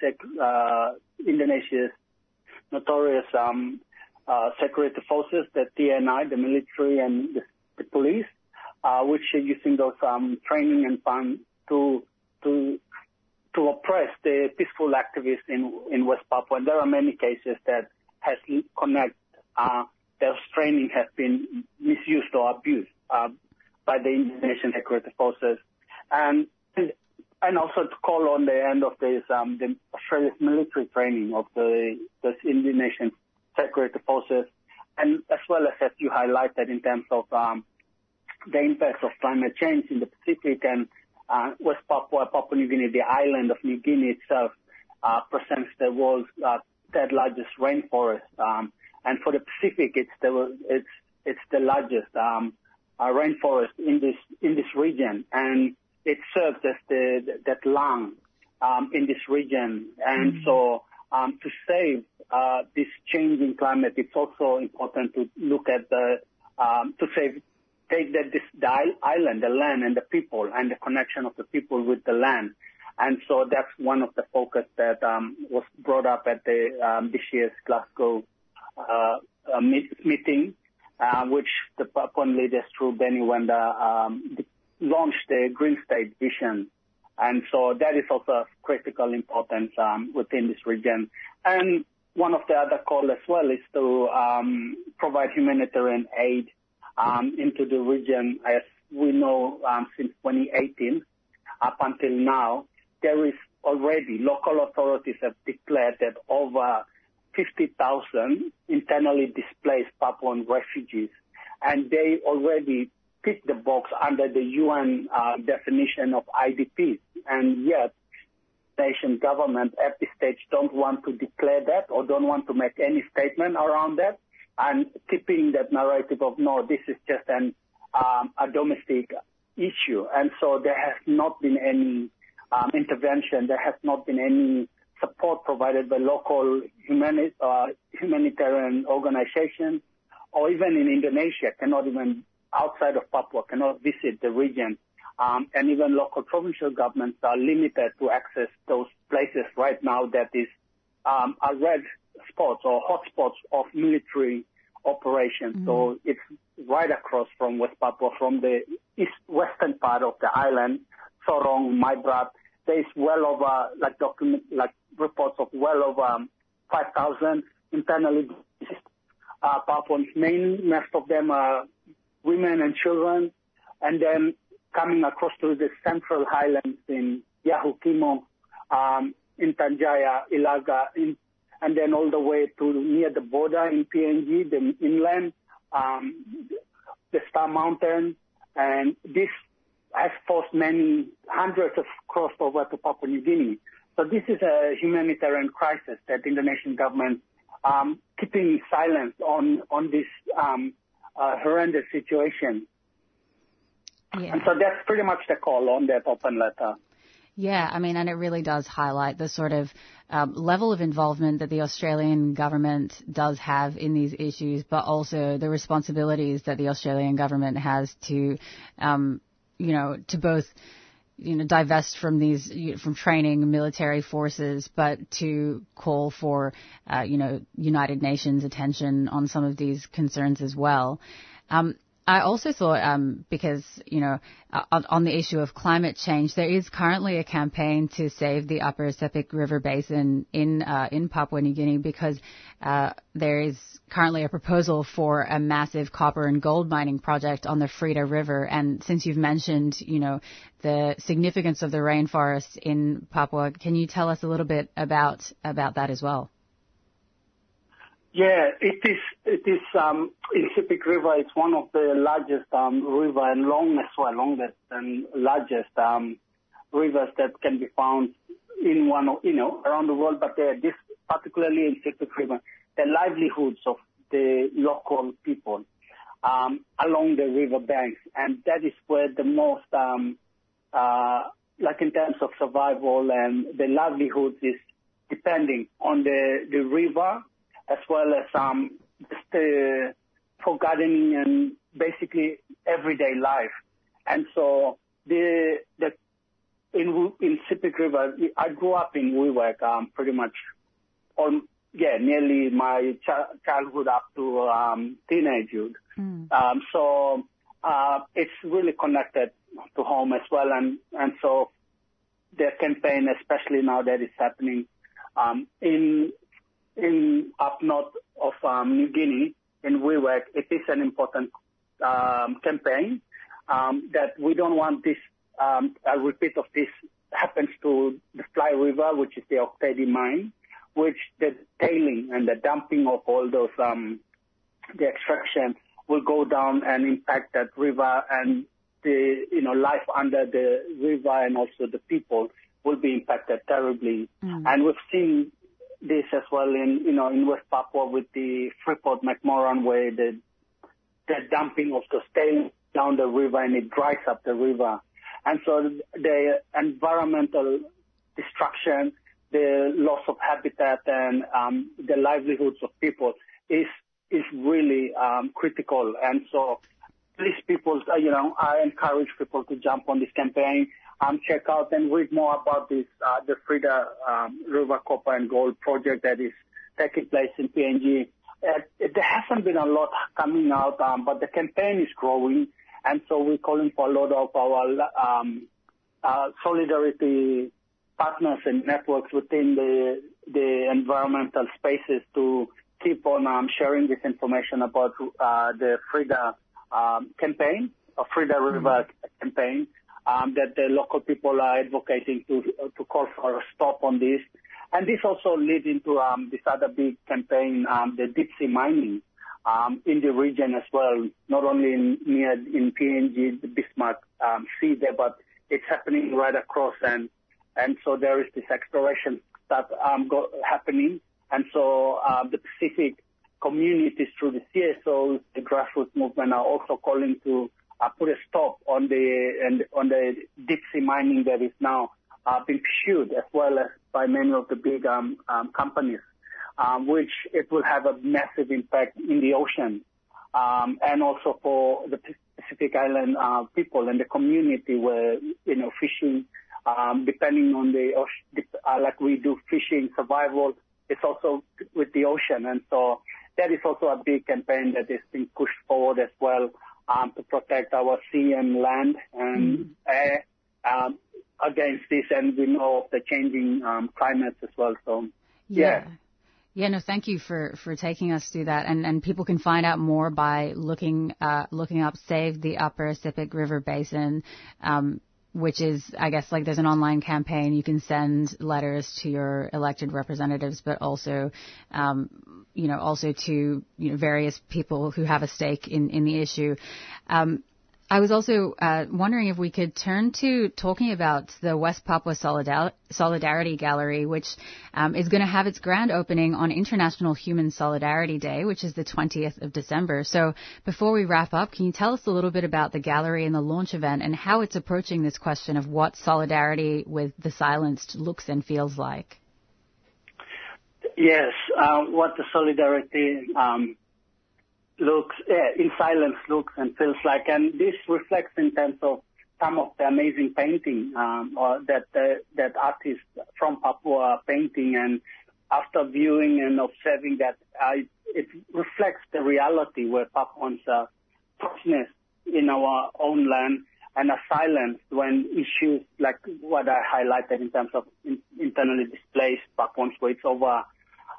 uh, Indonesia's notorious um, uh, security forces, the TNI, the military and the, police, uh, which are using those um, training and funds to to to oppress the peaceful activists in in West Papua. And there are many cases that has connect uh, their training has been misused or abused uh, by the Indonesian security forces, and and also to call on the end of this um, the Australia's military training of the the Indonesian security forces, and as well as as you highlighted in terms of um, the impacts of climate change in the Pacific and uh, West Papua, Papua New Guinea, the island of New Guinea itself, uh, presents the world's uh, third largest rainforest. Um, and for the Pacific, it's the it's it's the largest um, uh, rainforest in this in this region, and it serves as the that lung um, in this region. And mm-hmm. so, um, to save uh, this changing climate, it's also important to look at the um, to save take that this the island, the land, and the people, and the connection of the people with the land. And so that's one of the focus that um, was brought up at the um, this year's Glasgow uh, uh, meet, meeting, uh, which the Papuan leaders through Benny Wenda um, launched the Green State Vision. And so that is also critical importance um, within this region. And one of the other calls as well is to um, provide humanitarian aid um, into the region. As we know, um, since 2018 up until now, there is already local authorities have declared that over 50,000 internally displaced Papuan refugees, and they already tick the box under the UN uh, definition of IDPs, and yet nation government at this stage don't want to declare that or don't want to make any statement around that and keeping that narrative of no, this is just an um, a domestic issue, and so there has not been any um, intervention. There has not been any support provided by local humani- uh, humanitarian organizations, or even in Indonesia, cannot even outside of Papua cannot visit the region. Um, and even local provincial governments are limited to access those places right now that is um, are red spots or hotspots of military operations. Mm-hmm. So it's right across from West Papua, from the east western part of the island, Sorong, Maibrat. There's well over, like document, like reports of well over um, 5,000 internally uh, Papuans. Main, most of them are women and children. And then coming across to the central highlands in Yahukimo, um, in Tanjaya, Ilaga, and then all the way to near the border in PNG, the inland, um, the Star Mountain, and this has forced many hundreds of crossed over to Papua New Guinea. So this is a humanitarian crisis that the Indonesian government um, keeping silent on on this uh, horrendous situation. Yeah. And so that's pretty much the call on that open letter.
Yeah, I mean, and it really does highlight the sort of um, level of involvement that the Australian government does have in these issues, but also the responsibilities that the Australian government has to, um, you know, to both you know, divest from these, from training military forces, but to call for, uh, you know, United Nations attention on some of these concerns as well. Um, I also thought, um, because, you know, on, on, the issue of climate change, there is currently a campaign to save the Upper Sepik River Basin in, uh, in Papua New Guinea because, uh, there is currently a proposal for a massive copper and gold mining project on the Frieda River. And since you've mentioned, you know, the significance of the rainforest in Papua, can you tell us a little bit about, about that as well?
Yeah, it is. It is um, in Sepik River. It's one of the largest um, river and longest, well, longest and largest um, rivers that can be found in one, you know, around the world. But uh, this, particularly in Sepik River, the livelihoods of the local people um, along the river banks, and that is where the most, um, uh, like in terms of survival and the livelihoods, is depending on the the river as well as um, just uh, for gardening and basically everyday life. And so the the in in Sepik River, I grew up in Wewak, um, pretty much on yeah nearly my ch- childhood up to um, teenagehood. Mm. Um, so uh, it's really connected to home as well, and and so the campaign, especially now that is happening um, in in up north of um, New Guinea, in Wewak, it is an important um, campaign um, that we don't want this, um, a repeat of this happens to the Fly River, which is the Ok Tedi mine, which the tailing and the dumping of all those, um, the extraction will go down and impact that river and the you know life under the river and also the people will be impacted terribly.
Mm.
And we've seen this as well in you know in West Papua with the Freeport-McMoRan where the the dumping of the tailings down the river and it dries up the river. And so the environmental destruction, the loss of habitat and um, the livelihoods of people is is really um, critical. And so please people, uh, you know, I encourage people to jump on this campaign, check out and read more about this, uh, the Frieda um, River Copper and Gold project that is taking place in PNG. Uh, there hasn't been a lot coming out, um, but the campaign is growing, and so we're calling for a lot of our um, uh, solidarity partners and networks within the the environmental spaces to keep on um, sharing this information about uh, the Frieda um, campaign, or Frieda River campaign, um, that the local people are advocating to to call for a stop on this. And this also leads into um, this other big campaign, um, the deep sea mining um, in the region as well, not only in, near in PNG, the Bismarck um, Sea there, but it's happening right across. And and so there is this exploration that um, happening. And so the Pacific communities through the CSOs, the grassroots movement are also calling to uh, put a stop on the and on the deep sea mining that is now uh, being pursued as well as by many of the big um, um, companies, um, which it will have a massive impact in the ocean um, and also for the Pacific Island uh, people and the community where you know fishing, um, depending on the ocean, uh, like we do fishing survival, it's also with the ocean, and so that is also a big campaign that is being pushed forward as well to protect our sea and land and air um, against this, and we know of the changing um, climates as well. So, yeah.
Yeah, no, thank you for, for taking us through that. And, and people can find out more by looking, uh, looking up Save the Upper Sepik River Basin, um, which is, I guess, like there's an online campaign. You can send letters to your elected representatives, but also, um, you know, also to, you know, various people who have a stake in, in the issue. Um, I was also uh, wondering if we could turn to talking about the West Papua Solidar- Solidarity Gallery, which um, is going to have its grand opening on International Human Solidarity Day, which is the 20th of December. So before we wrap up, can you tell us a little bit about the gallery and the launch event and how it's approaching this question of what solidarity with the silenced looks and feels like?
Yes, uh, what the solidarity um, looks, yeah, in silence looks and feels like. And this reflects in terms of some of the amazing painting um, or that uh, that artists from Papua are painting. And after viewing and observing that, uh, it reflects the reality where Papuans are toughness in our own land and are silenced when issues like what I highlighted in terms of in, internally displaced Papuans, where it's over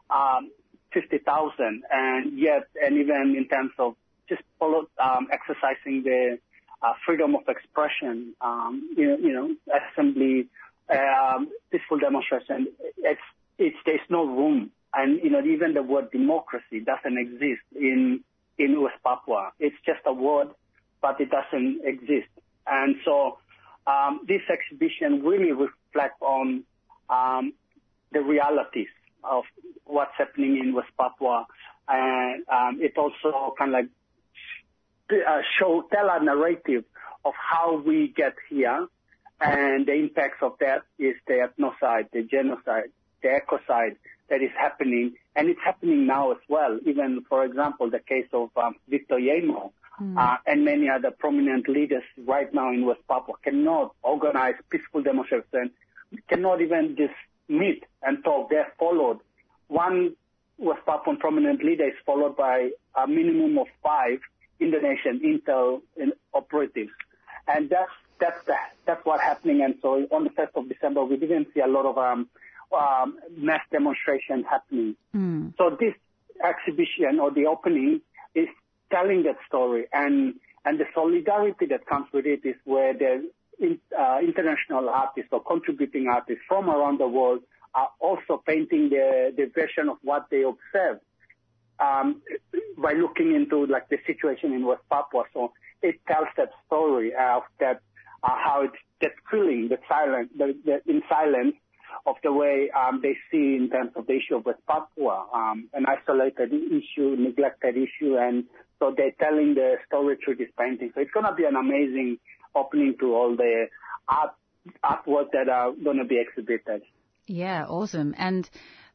um, 50,000 and yet, and even in terms of just um, exercising the uh, freedom of expression, um, you, know, assembly, um, peaceful demonstration, it's, it's, there's no room. And, you know, even the word democracy doesn't exist in, in West Papua. It's just a word, but it doesn't exist. And so, um, this exhibition really reflects on, um, the realities of what's happening in West Papua, and um, it also kind of like uh, show tell a narrative of how we get here, and the impacts of that is the ethnocide, the genocide, the ecocide that is happening, and it's happening now as well. Even, for example, the case of um, Victor Yeimo. Mm. Uh, and many other prominent leaders right now in West Papua cannot organize peaceful demonstrations, cannot even just meet and talk. They're followed. One West Papuan prominent leader is followed by a minimum of five Indonesian intel operatives. And that's, that's, the, that's what's happening. And so on the 1st of December, we didn't see a lot of um, um, mass demonstration happening.
Mm.
So this exhibition or the opening is telling that story. And, and the solidarity that comes with it is where there's in, uh, international artists or contributing artists from around the world are also painting the, the version of what they observed um, by looking into like the situation in West Papua. So it tells that story of that uh, how it gets feeling the silence, the, the in silence of the way um, they see in terms of the issue of West Papua, um, an isolated issue, neglected issue, and so they're telling the story through this painting. So it's going to be an amazing opening to all the art artwork that are going to be exhibited.
Yeah, awesome. And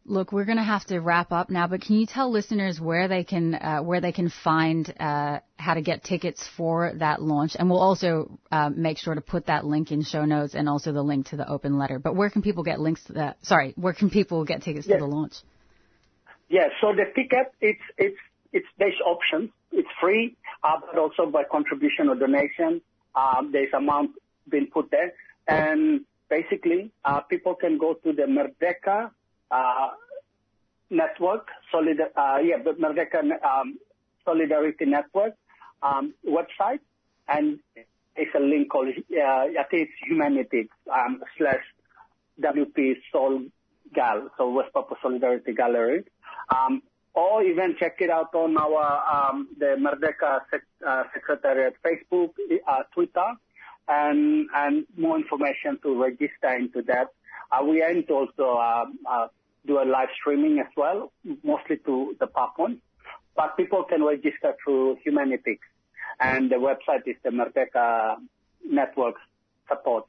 look, we're going to have to wrap up now, but can you tell listeners where they can uh, where they can find uh, how to get tickets for that launch? And we'll also uh, make sure to put that link in show notes and also the link to the open letter. But where can people get links to that? Sorry, where can people get tickets
Yes.
to the launch?
Yeah, so the ticket, it's, it's, it's, there's options. It's free, uh, but also by contribution or donation. Um, there's amount being put there. And basically, uh, people can go to the Merdeka, uh, network, uh, yeah, the Merdeka, um, Solidarity Network, um, website. And it's a link called, uh, I think it's um, slash WP Sol Gal, so West Papua Solidarity Gallery. Um, or even check it out on our um, the Merdeka uh, Secretariat Facebook, uh, Twitter, and and more information to register into that. Uh, we aim to also uh, do a live streaming as well, mostly to the Papuans, but people can register through Humanitix, and the website is the Merdeka Network support.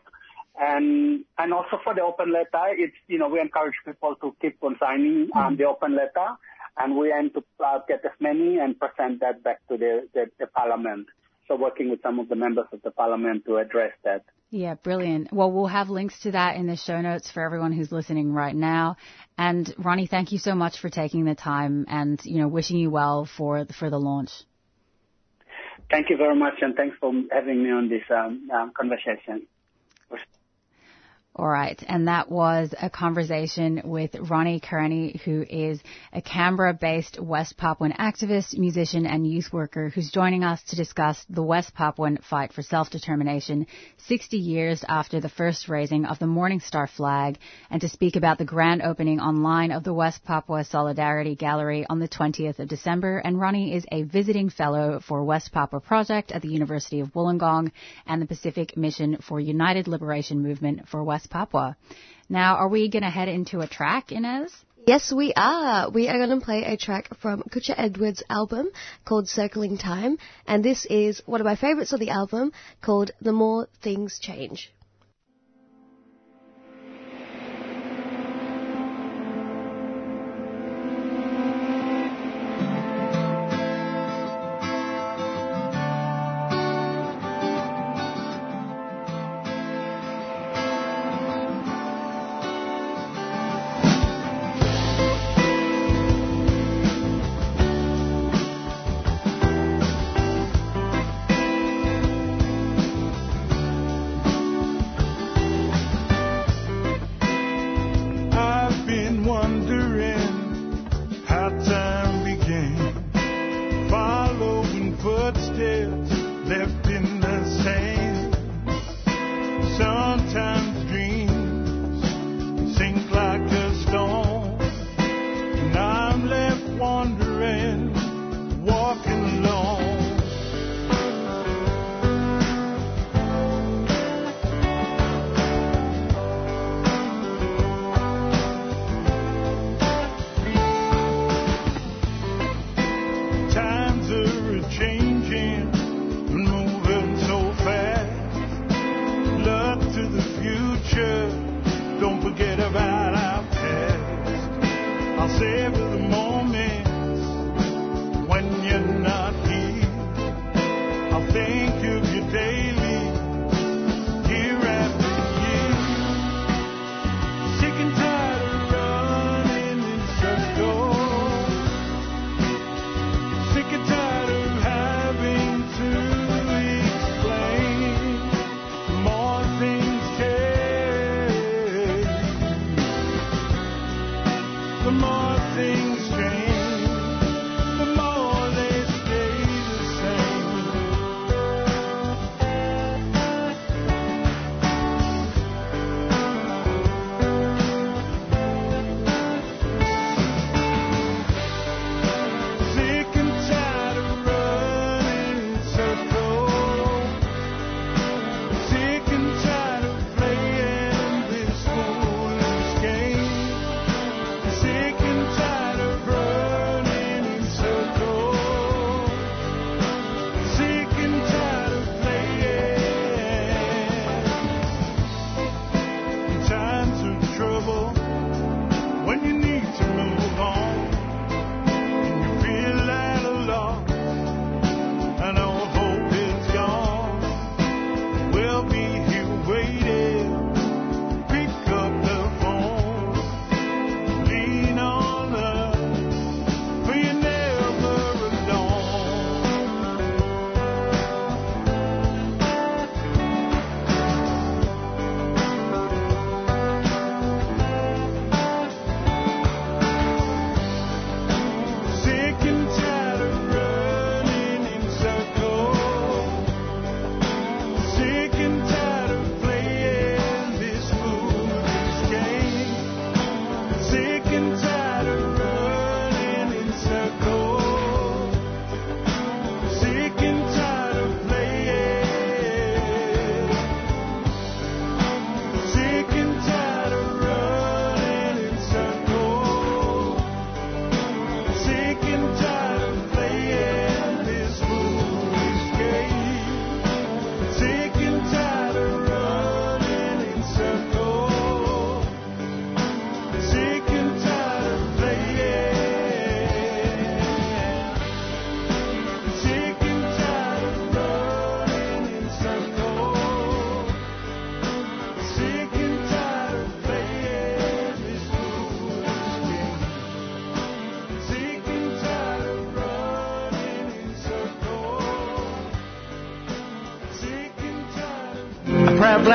And and also for the open letter, it's you know we encourage people to keep on signing um, the open letter, and we aim to uh, get as many and present that back to the, the the parliament. So working with some of the members of the parliament to address that.
Yeah, brilliant. Well, we'll have links to that in the show notes for everyone who's listening right now. And Ronnie, thank you so much for taking the time and, you know, wishing you well for, for the launch.
Thank you very much, and thanks for having me on this um, um, conversation.
All right, and that was a conversation with Ronnie Kareni, who is a Canberra-based West Papuan activist, musician, and youth worker who's joining us to discuss the West Papuan fight for self-determination 60 years after the first raising of the Morning Star flag and to speak about the grand opening online of the West Papua Solidarity Gallery on the 20th of December. And Ronnie is a visiting fellow for West Papua Project at the University of Wollongong and the Pacific Mission for United Liberation Movement for West Papua. Now, are we going to head into a track, Inez?
Yes, we are. We are going to play a track from Kutcha Edwards' album called Circling Time, and this is one of my favorites of the album called The More Things Change.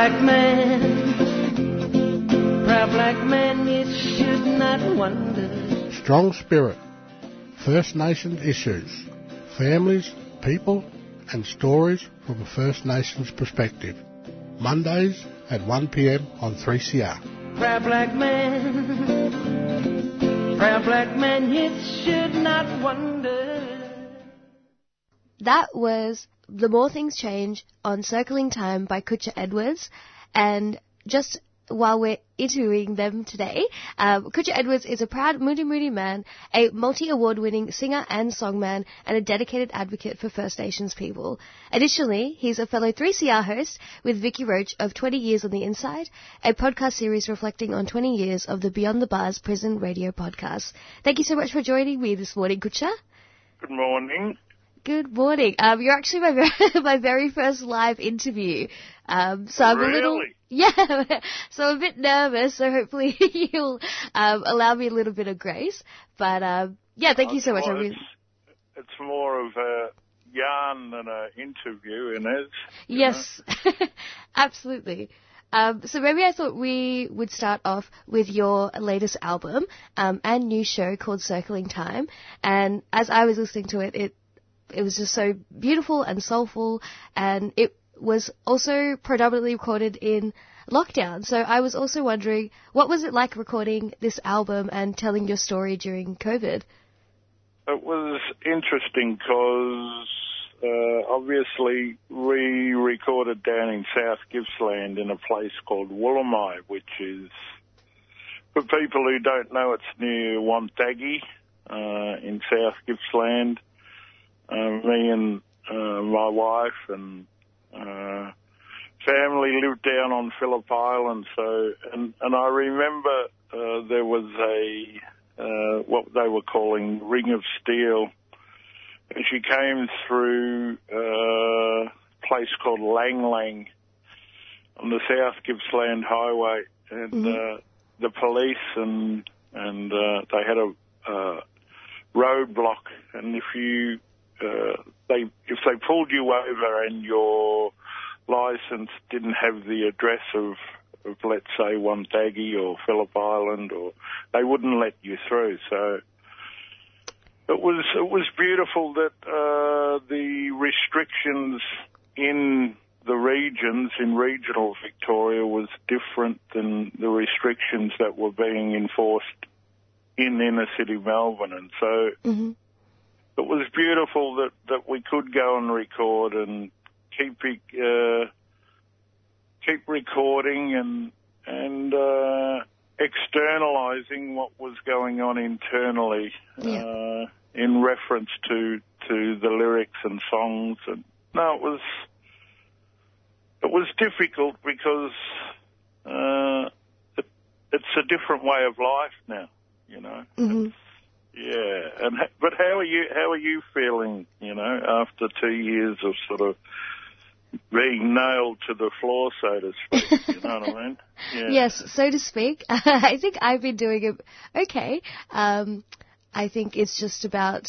Black man, proud black man, it should not wonder.
Strong Spirit. First Nations issues. Families, people, and stories from a First Nations perspective. Mondays at 1pm on 3CR.
Proud black man, proud black man, it should not wonder.
That was The More Things Change on Circling Time by Kutcha Edwards. And just while we're interviewing them today, um, Edwards is a proud Mutti Mutti man, a multi-award winning singer and songman, and a dedicated advocate for First Nations people. Additionally, he's a fellow 3CR host with Vicky Roach of 20 Years on the Inside, a podcast series reflecting on 20 years of the Beyond the Bars prison radio podcast. Thank you so much for joining me this morning, Kutcha.
Good morning.
Good morning. Um, you're actually my very, my very first live interview. Um, so I'm a little yeah. So I'm a bit nervous. So hopefully you'll um, allow me a little bit of grace. But um, yeah, thank you so much.
Well,
really,
it's, it's more of a yarn than an interview, Inez.
yes, absolutely. Um, so maybe I thought we would start off with your latest album um, and new show called Circling Time. And as I was listening to it, it it was just so beautiful and soulful, and it was also predominantly recorded in lockdown. So I was also wondering, what was it like recording this album and telling your story during COVID?
It was interesting because uh, obviously we recorded down in South Gippsland in a place called Woolamai, which is, for people who don't know, it's near Wonthaggi uh, in South Gippsland. Uh, me and uh, my wife and uh, family lived down on Phillip Island, so and and I remember uh, there was a uh, what they were calling Ring of Steel, and she came through uh, a place called Lang Lang on the South Gippsland Highway, and uh, the police and and uh, they had a uh, roadblock, and if you uh, they if they pulled you over and your license didn't have the address of, of let's say one Wonthaggi or Phillip Island, or they wouldn't let you through. So it was it was beautiful that uh, the restrictions in the regions in regional Victoria was different than the restrictions that were being enforced in inner city Melbourne, and so
Mm-hmm.
It was beautiful that, that we could go and record and keep uh, keep recording and and uh, externalizing what was going on internally uh, in reference to to the lyrics and songs. And no it was it was difficult because uh, it, it's a different way of life now you know.
Mm-hmm.
Yeah, and but how are you? How are you feeling? You know, after two years of sort of being nailed to the floor, so to speak. you know what I mean? Yeah.
Yes, so to speak. I think I've been doing it okay. Um, I think it's just about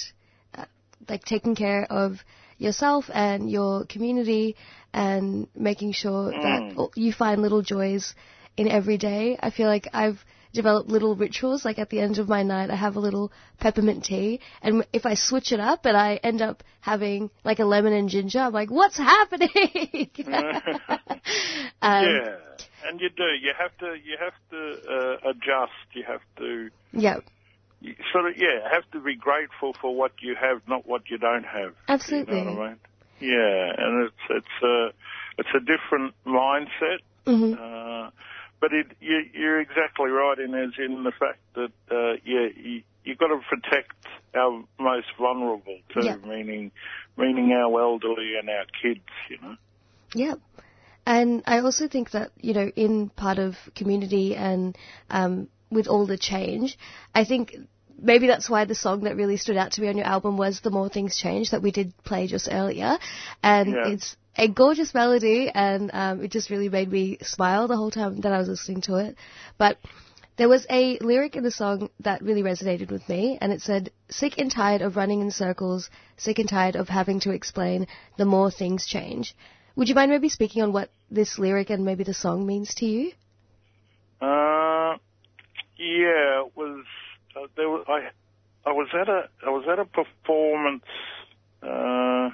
uh, like taking care of yourself and your community and making sure
Mm.
that you find little joys in every day. I feel like I've developed little rituals. Like at the end of my night, I have a little peppermint tea, and if I switch it up and I end up having like a lemon and ginger, I'm like, what's happening? um,
yeah, and you do. You have to. You have to uh, adjust. You have to.
Yeah.
Sort of, yeah, have to be grateful for what you have, not what you don't have.
Absolutely.
You know what I mean? Yeah, and it's it's a it's a different mindset.
Mhm.
Uh, but it, you, you're exactly right in as in the fact that uh, yeah, you, you've got to protect our most vulnerable too, meaning meaning our elderly and our kids. You know.
Yeah. And I also think that, you know, in part of community and um, with all the change, I think maybe that's why the song that really stood out to me on your album was The More Things Change that we did play just earlier. And
Yeah.
it's a gorgeous melody and um, it just really made me smile the whole time that I was listening to it. But there was a lyric in the song that really resonated with me, and it said, Sick and tired of running in circles, sick and tired of having to explain, the more things change. Would you mind maybe speaking on what this lyric and maybe the song means to you?
Uh, yeah, it was. Uh, there was I. I was at a. I was at a performance. Uh,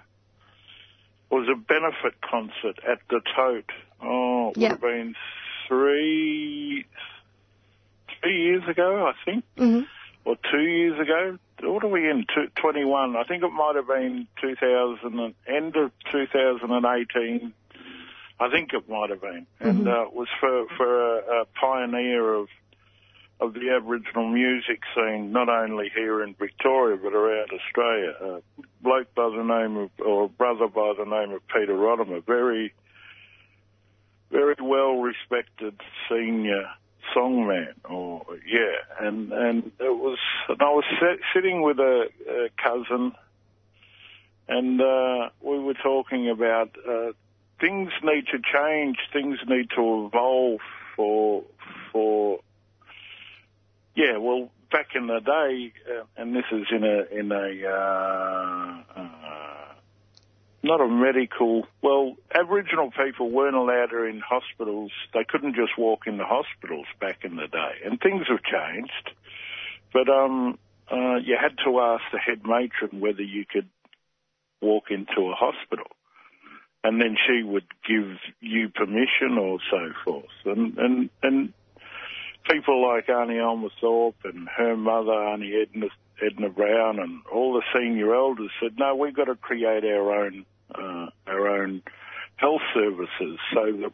was a benefit concert at the Tote. Oh, it
Yeah.
would have been three. Three years ago, I think,
Mm-hmm.
or two years ago. What are we in? Two, 21. I think it might have been 2000 end of 2018. I think it might have been, and
Mhm.
uh, it was for for a, a pioneer of of the Aboriginal music scene, not only here in Victoria but around Australia. A bloke by the name of, or a brother by the name of Peter Rotumah, very very well respected senior songman, or yeah, and and it was, and I was sit, sitting with a, a cousin, and uh, we were talking about uh, things need to change, things need to evolve for for yeah, well, back in the day, uh, and this is in a in a uh, uh, not a medical. Well, Aboriginal people weren't allowed in hospitals. They couldn't just walk into hospitals back in the day, and things have changed. But um, uh, you had to ask the head matron whether you could walk into a hospital, and then she would give you permission or so forth. And and and people like Auntie Alma Thorpe and her mother, Auntie Edna, Edna Brown, and all the senior elders said, no, we've got to create our own, uh, our own health services so that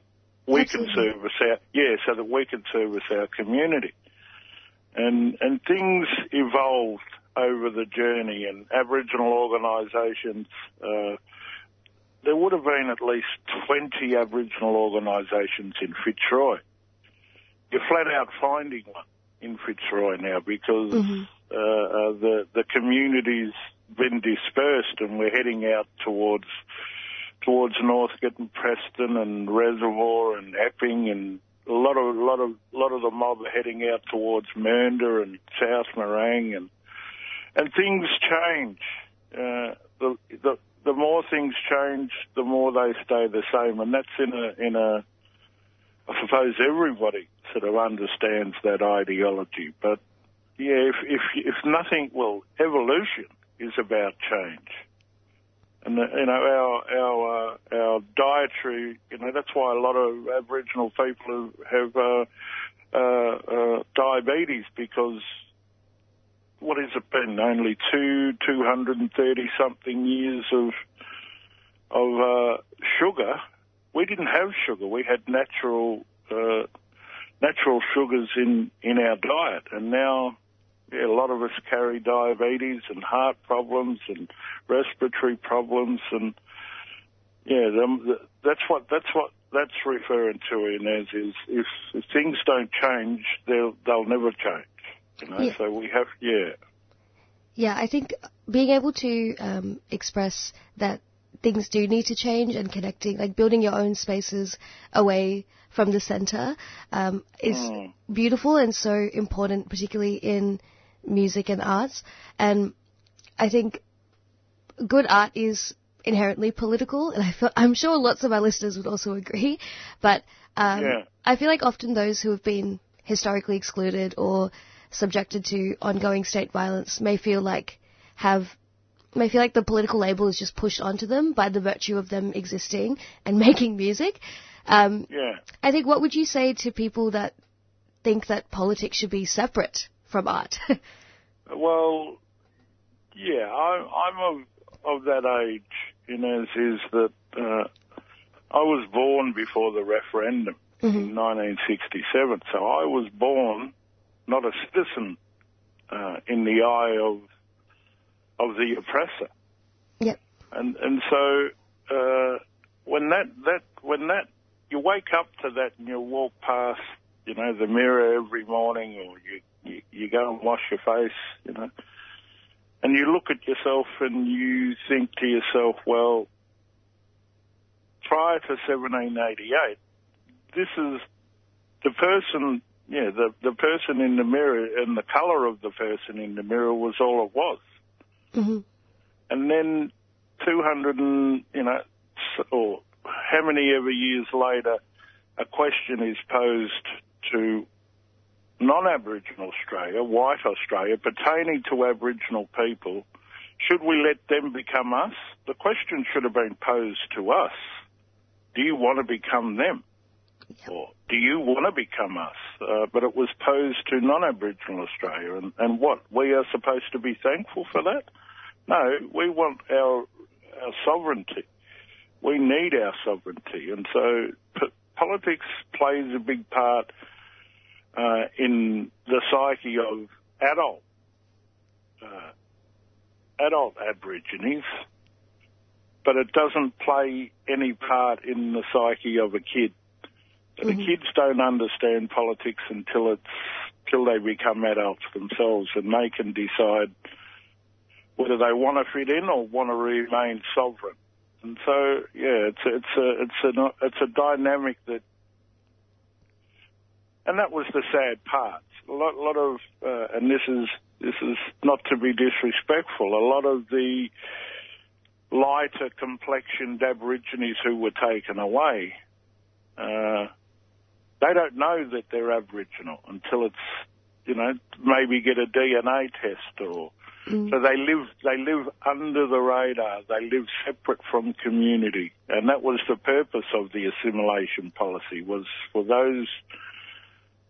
we can service our, yeah, so that we can service our community. And, and things evolved over the journey and Aboriginal organisations, uh, there would have been at least 20 Aboriginal organisations in Fitzroy you're flat out finding one in Fitzroy now because uh, uh, the the community's been dispersed and we're heading out towards towards Northcote and Preston and Reservoir and Epping and a lot of a lot of lot of the mob are heading out towards Mernda and South Morang and and things change. Uh, the the the more things change, the more they stay the same, and that's in a in a I suppose everybody sort of understands that ideology. But yeah, if if if nothing, well, evolution is about change, and uh, you know our our uh, our dietary, you know that's why a lot of Aboriginal people have uh, uh, uh, diabetes because what has it been? Only two two hundred and thirty something years of of uh, sugar we didn't have sugar. We had natural natural sugars in in our diet, and now yeah, a lot of us carry diabetes and heart problems and respiratory problems, and yeah, them, that's what that's what that's referring to in as is if, if things don't change, they'll they'll never change. You know,
Yeah.
so we have yeah.
Yeah, I think being able to um, express that things do need to change and connecting, like building your own spaces away from the center, um, is
Mm.
beautiful and so important, particularly in music and arts. And I think good art is inherently political, and I feel, I'm sure lots of our listeners would also agree. But um,
Yeah.
I feel like often those who have been historically excluded or subjected to ongoing state violence may feel like have may feel like the political label is just pushed onto them by the virtue of them existing and making music. Um,
Yeah.
I think what would you say to people that think that politics should be separate from art?
Well, yeah, I, I'm of of that age. You know, is that uh, I was born before the referendum in 1967, so I was born not a citizen uh, in the eye of of the oppressor.
Yep.
And and so uh, when that that when that you wake up to that and you walk past, you know, the mirror every morning, or you you, you go and wash your face, you know, and you look at yourself and you think to yourself, well, prior to 1788, this is the person, yeah, the the person in the mirror and the colour of the person in the mirror was all it was.
Mm-hmm.
And then 200 and, you know, or how many ever years later, a question is posed to non-Aboriginal Australia, white Australia, pertaining to Aboriginal people. Should we let them become us? The question should have been posed to us. Do you want to become them? Or do you want to become us? Uh, but it was posed to non-Aboriginal Australia. And, and what? We are supposed to be thankful for that? No, we want our, our sovereignty. We need our sovereignty. And so p- politics plays a big part uh, in the psyche of adult uh, adult Aborigines, but it doesn't play any part in the psyche of a kid. The kids don't understand politics until it's till they become adults themselves, and they can decide whether they want to fit in or want to remain sovereign. And so, yeah, it's it's a it's a it's a dynamic that, and that was the sad part. A lot, lot of, uh, and this is this is not to be disrespectful. A lot of the lighter complexioned Aborigines who were taken away, uh, they don't know that they're Aboriginal until it's, you know, maybe get a DNA test or. So they live they live under the radar. They live separate from community, and that was the purpose of the assimilation policy was for those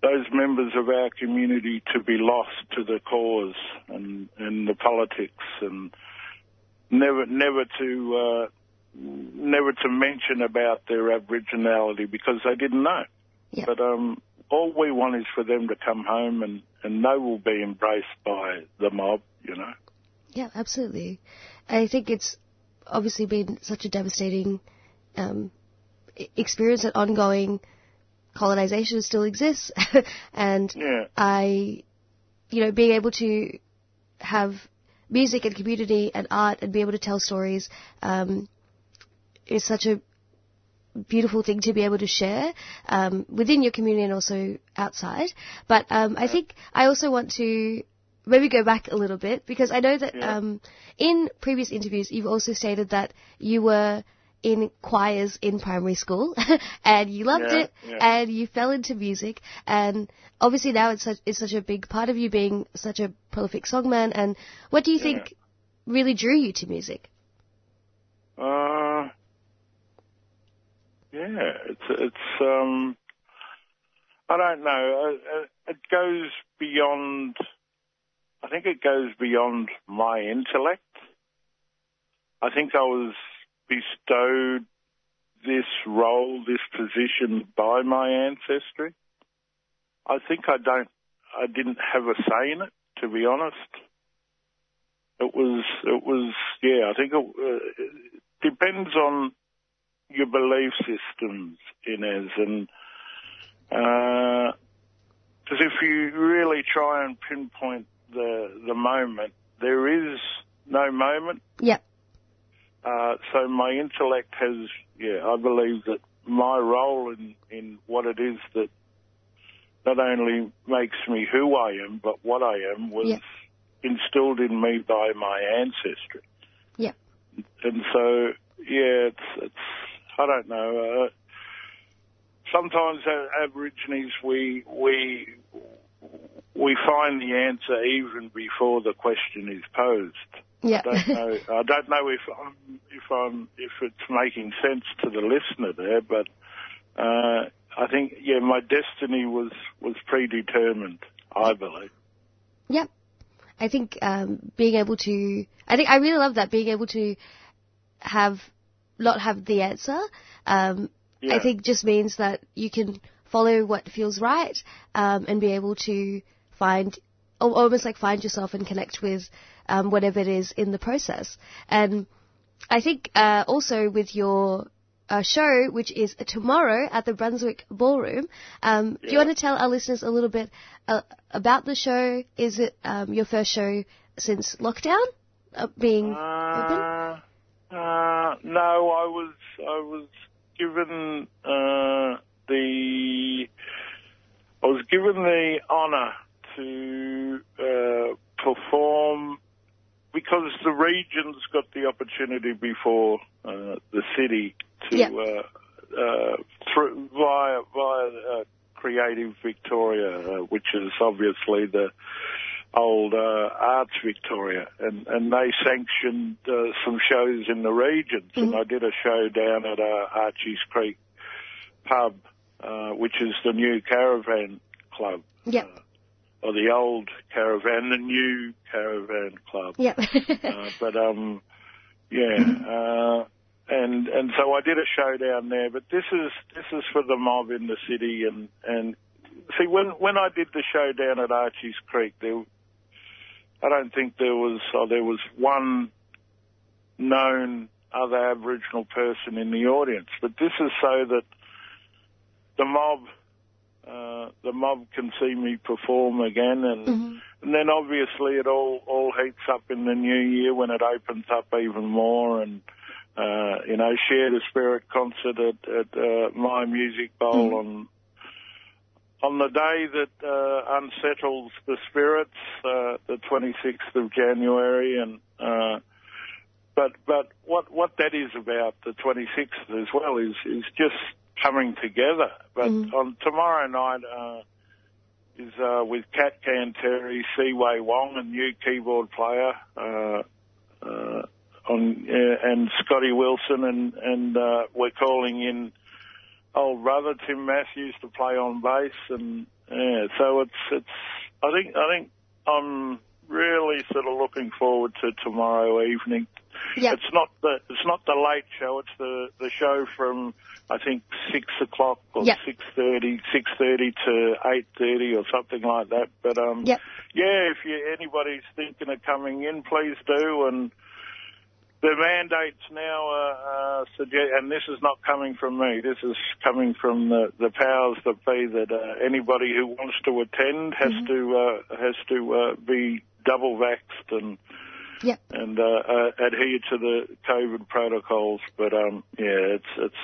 those members of our community to be lost to the cause and and the politics and never never to uh, never to mention about their aboriginality because they didn't know. But um, all we want is for them to come home and and they will be embraced by the mob. You know.
Yeah, absolutely. I think it's obviously been such a devastating um, experience that ongoing colonization still exists, and
Yeah.
I, you know, being able to have music and community and art and be able to tell stories um, is such a beautiful thing to be able to share um, within your community and also outside. But um, I think I also want to maybe go back a little bit because I know that um, in previous interviews you've also stated that you were in choirs in primary school and you loved
Yeah,
it
yeah.
and you fell into music and obviously now it's such, it's such a big part of you being such a prolific songman and what do you think really drew you to music?
Uh, yeah, it's it's um, I don't know. Uh, uh, It goes beyond. I think it goes beyond my intellect. I think I was bestowed this role, this position by my ancestry. I think I don't. I didn't have a say in it, to be honest. It was. It was. Yeah, I think it, uh, it depends on your belief systems, Inez, and because if you really try and pinpoint the the moment, there is no moment.
Yep.
Uh, so my intellect has, yeah, I believe that my role in in what it is that not only makes me who I am, but what I am was
Yep.
instilled in me by my ancestry.
Yep.
And so, yeah, it's, it's I don't know. Uh, sometimes Aborigines we we we find the answer even before the question is posed.
Yeah.
I don't know. I don't know if I'm, if I'm if it's making sense to the listener there, but uh, I think yeah, my destiny was was predetermined. I believe.
Yep. I think um, being able to, I think I really love that being able to have not have the answer. Um,
Yeah.
I think just means that you can follow what feels right um, and be able to find almost like find yourself and connect with um, whatever it is in the process. And I think uh, also with your uh, show, which is tomorrow at the Brunswick Ballroom, um, do you want to tell our listeners a little bit uh, about the show? Is it um, your first show since lockdown uh, being open?
Uh, no, I was I was given uh, the I was given the honour to uh, perform because the regions got the opportunity before uh, the city to
Yeah.
uh, uh, through via via uh, Creative Victoria, uh, which is obviously the old uh, Arts Victoria, and and they sanctioned uh, some shows in the regions, and I did a show down at uh, Archie's Creek pub, uh, which is the new caravan club,
Yep.
or the old caravan, the new caravan club.
Yep.
uh, but um, yeah, uh, and and so I did a show down there. But this is this is for the mob in the city, and and see when when I did the show down at Archie's Creek, there I don't think there was oh, there was one known other Aboriginal person in the audience, but this is so that the mob uh, the mob can see me perform again, and and then obviously it all all heats up in the new year when it opens up even more, and uh, you know share the spirit concert at, at uh, Myer Music Bowl on on the day that uh, unsettles the spirits, uh, the 26th of January, and uh, but but what what that is about the 26th as well is is just coming together. But on tomorrow night uh, is uh, with Kat Canteri, Seaway Wong, a new keyboard player. Uh, uh, on uh, and Scotty Wilson and and uh, we're calling in old brother Tim Matthews to play on bass and yeah so it's it's I think I think I'm really sort of looking forward to tomorrow evening.
Yep.
It's not the it's not the late show. It's the the show from I think six o'clock or
Yep.
six thirty, six thirty to eight thirty or something like that. But um,
Yep.
yeah, if you anybody's thinking of coming in, please do. And the mandates now uh, uh, suggest, and this is not coming from me. This is coming from the, the powers that be. That uh, anybody who wants to attend has to uh, has to uh, be double vaxxed and
Yep.
and uh, uh, adhere to the COVID protocols. But um, yeah, it's it's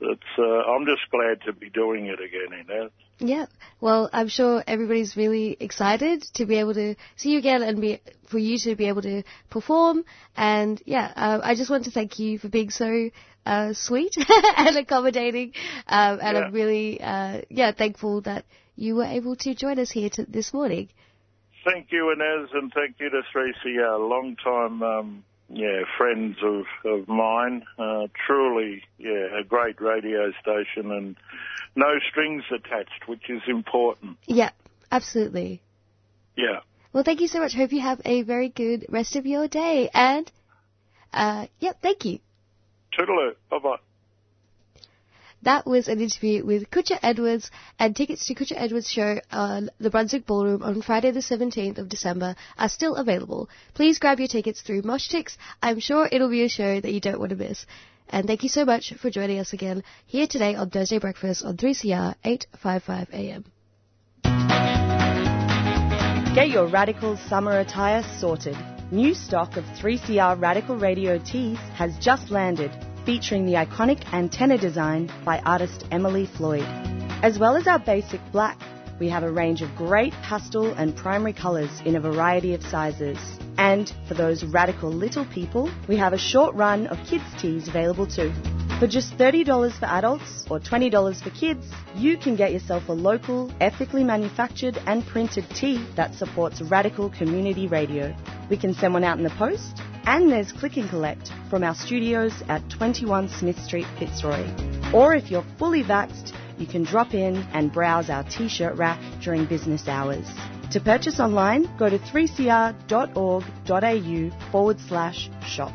it's. Uh, I'm just glad to be doing it again. You know.
Yeah. Well, I'm sure everybody's really excited to be able to see you again and be for you to be able to perform. And yeah, uh, I just want to thank you for being so uh, sweet and accommodating. Um, and
Yeah.
I'm really uh, yeah thankful that you were able to join us here to, this morning.
Thank you, Inez, and thank you to 3CR, long time, um, yeah, friends of, of mine. Uh, truly, yeah, a great radio station and no strings attached, which is important.
Yeah, absolutely.
Yeah.
Well, thank you so much. Hope you have a very good rest of your day. And uh, yep, thank you.
Toodaloo. Bye bye.
That was an interview with Kutcha Edwards, and tickets to Kutcha Edwards' show on the Brunswick Ballroom on Friday the 17th of December are still available. Please grab your tickets through Moshtix. I'm sure it'll be a show that you don't want to miss. And thank you so much for joining us again here today on Thursday Breakfast on 3CR 855 AM.
Get your Radical summer attire sorted. New stock of 3CR Radical Radio tees has just landed, featuring the iconic antenna design by artist Emily Floyd. As well as our basic black, we have a range of great pastel and primary colours in a variety of sizes. And for those radical little people, we have a short run of kids' tees available too. For just $30 for adults or $20 for kids, you can get yourself a local, ethically manufactured and printed tee that supports radical community radio. We can send one out in the post, and there's click and collect from our studios at 21 Smith Street, Fitzroy. Or if you're fully vaxxed, you can drop in and browse our t-shirt rack during business hours. To purchase online, go to 3cr.org.au forward slash shop.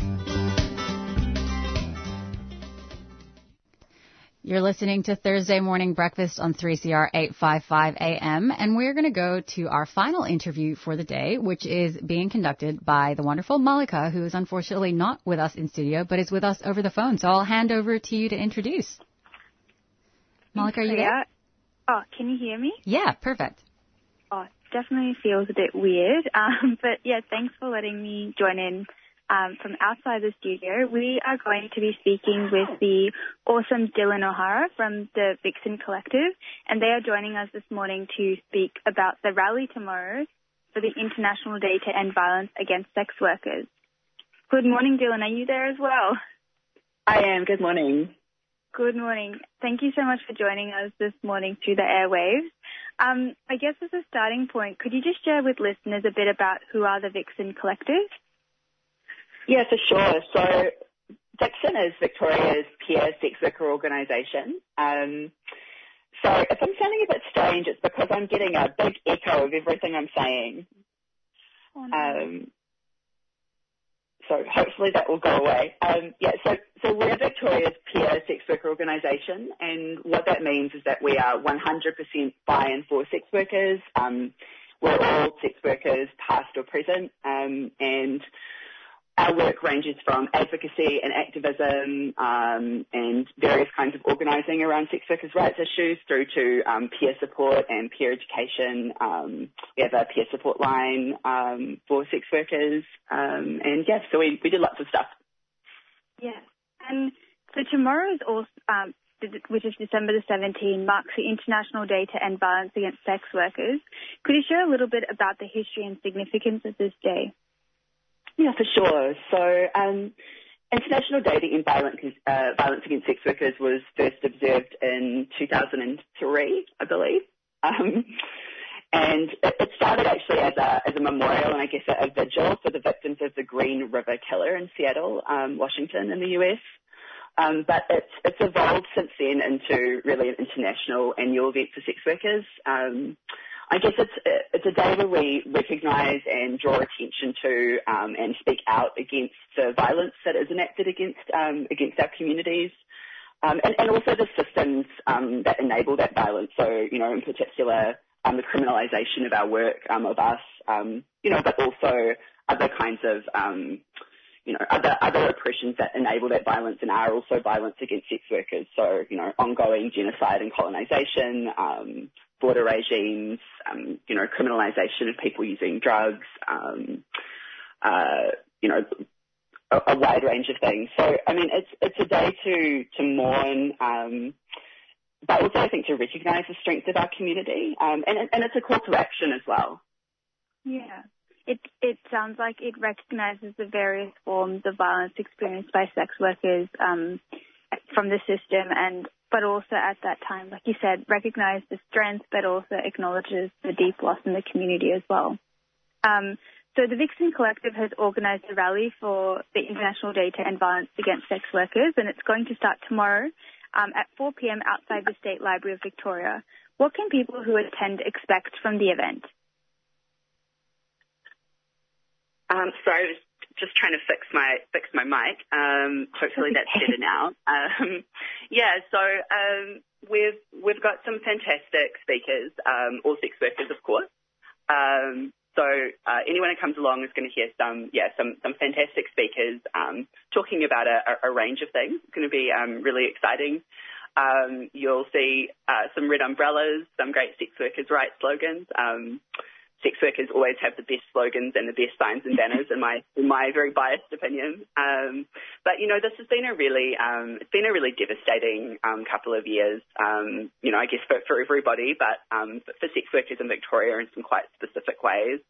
You're listening to Thursday Morning Breakfast on 3CR 855 AM, and we're going to go to our final interview for the day, which is being conducted by the wonderful Malika, who is unfortunately not with us in studio, but is with us over the phone. So I'll hand over to you to introduce. Malika, are you there?
Oh, can you hear me?
Yeah, perfect.
Oh, definitely feels a bit weird. Um, but yeah, thanks for letting me join in um, from outside the studio. We are going to be speaking with the awesome Dylan O'Hara from the Vixen Collective, and they are joining us this morning to speak about the rally tomorrow for the International Day to End Violence Against Sex Workers. Good morning, Dylan. Are you there as well?
I am. Good morning.
Good morning. Thank you so much for joining us this morning through the airwaves. Um, I guess as a starting point, could you just share with listeners a bit about who are the Vixen Collective?
Yeah, for sure. So Vixen is Victoria's peer sex worker organisation. Um, so if I'm sounding a bit strange, it's because I'm getting a big echo of everything I'm saying.
Oh, no.
Um, so hopefully that will go away. Um, yeah, so, so we're Victoria's peer sex worker organisation, and what that means is that we are 100% by and for sex workers. Um, we're all sex workers, past or present, um, and our work ranges from advocacy and activism um, and various kinds of organising around sex workers' rights issues through to um, peer support and peer education. Um, we have a peer support line um, for sex workers, um, and yeah, so we, we did lots of stuff.
Yeah. And so tomorrow is also, um, which is December the 17th, marks the International Day to End Violence Against Sex Workers. Could you share a little bit about the history and significance of this day?
Yeah, for sure. So, um, International Day to End Violence, uh, Violence Against Sex Workers was first observed in 2003, I believe. Um, and it, it started actually as a, as a memorial and I guess a, a vigil for the victims of the Green River Killer in Seattle, um, Washington in the US. Um, but it's, it's evolved since then into really an international annual event for sex workers. Um, I guess it's it's a day where we recognise and draw attention to um, and speak out against the violence that is enacted against um, against our communities, um, and, and also the systems um, that enable that violence. So you know, in particular, um, the criminalisation of our work um, of us, you know, but also other kinds of you know, other, other oppressions that enable that violence and are also violence against sex workers. So, you know, ongoing genocide and colonization, um, border regimes, um, you know, criminalisation of people using drugs, um, uh, you know, a, a, wide range of things. So, I mean, it's it's a day to to mourn, um, but also I think to recognise the strength of our community, um, and and it's a call to action as well.
Yeah. It it sounds like it recognises the various forms of violence experienced by sex workers um, from the system and but also at that time, like you said, recognize the strength, but also acknowledges the deep loss in the community as well. Um, so the Vixen Collective has organised a rally for the International Day to End Violence Against Sex Workers, and it's going to start tomorrow um, at 4 p.m. outside the State Library of Victoria. What can people who attend expect from the event?
Um, sorry, just trying to fix my fix my mic. Um, hopefully that's better now. Um, yeah, so um, we've we've got some fantastic speakers, um, all sex workers, of course. Um, so uh, anyone who comes along is going to hear some, yeah, some some fantastic speakers um, talking about a, a, range of things. It's going to be um, really exciting. Um, you'll see uh, some red umbrellas, some great sex workers' rights slogans. Sex workers always have the best slogans and the best signs and banners, in my in my very biased opinion. Um, but you know, this has been a really um, it's been a really devastating um, couple of years. Um, you know, I guess for, for everybody, but um, for sex workers in Victoria in some quite specific ways.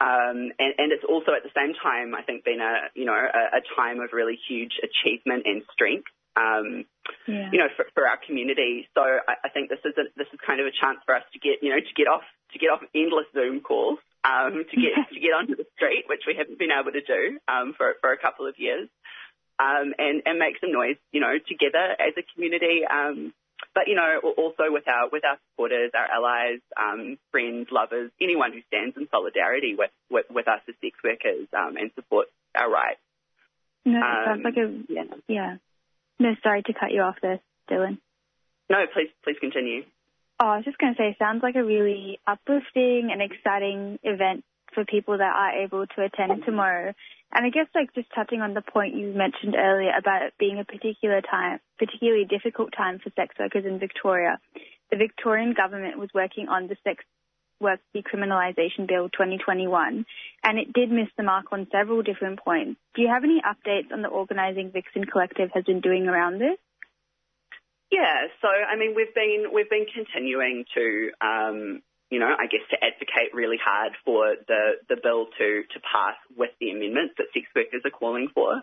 Um, and, and it's also at the same time, I think, been a you know a, a time of really huge achievement and strength. Um, yeah. you know, for, for, our community. So I, I think this is a, this is kind of a chance for us to get you know to get off to get off endless Zoom calls, um, to get to get onto the street, which we haven't been able to do um, for for a couple of years, um, and and make some noise, you know, together as a community. Um, but you know, also with our with our supporters, our allies, um, friends, lovers, anyone who stands in solidarity with with, with us as sex workers um, and supports our rights.
No, that sounds like a yeah. yeah. No, sorry to cut you off there, Dylan.
No, please please continue.
Oh, I was just going to say, it sounds like a really uplifting and exciting event for people that are able to attend tomorrow. And I guess like just touching on the point you mentioned earlier about it being a particular time, particularly difficult time for sex workers in Victoria. The Victorian government was working on the Sex Work Decriminalisation Bill 2021 and it did miss the mark on several different points. Do you have any updates on the Organising Vixen Collective has been doing around this?
Yeah, so I mean, we've been we've been continuing to, um, you know, I guess to advocate really hard for the the bill to to pass with the amendments that sex workers are calling for.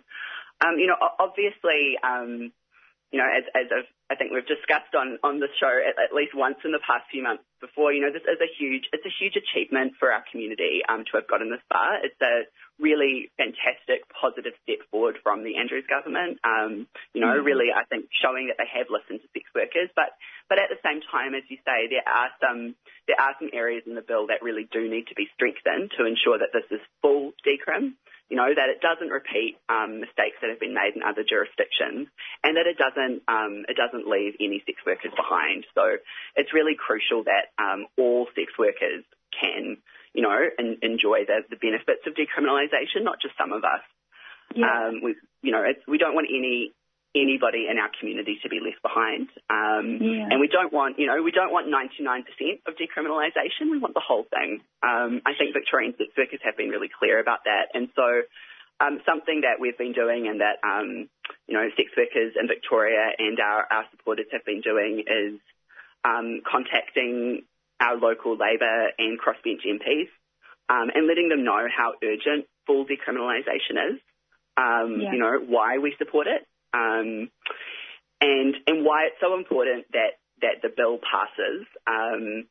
Um, you know, obviously, um, you know, as as I've, I think we've discussed on on the show at, at, least once in the past few months before, you know, this is a huge it's a huge achievement for our community um, to have gotten this far. It's a really fantastic, positive step forward from the Andrews government. Um, you know, mm-hmm. really, I think showing that they have listened to sex workers, but but at the same time, as you say, there are some there are some areas in the bill that really do need to be strengthened to ensure that this is full decrim. You know that it doesn't repeat um, mistakes that have been made in other jurisdictions, and that it doesn't um, it doesn't leave any sex workers behind. So it's really crucial that um, all sex workers can you know, and enjoy the, the benefits of decriminalisation, not just some of us. Yeah. Um, we, you know, we don't want any anybody in our community to be left behind. Um, yeah. And we don't want, you know, we don't want 99% of decriminalisation. We want the whole thing. Um, I think Victorian sex workers have been really clear about that. And so um, something that we've been doing and that, um, you know, sex workers in Victoria and our, our supporters have been doing is um, contacting our local Labor and crossbench MPs um, and letting them know how urgent full decriminalisation is, um, yeah. you know, why we support it, um, and and why it's so important that that the bill passes um,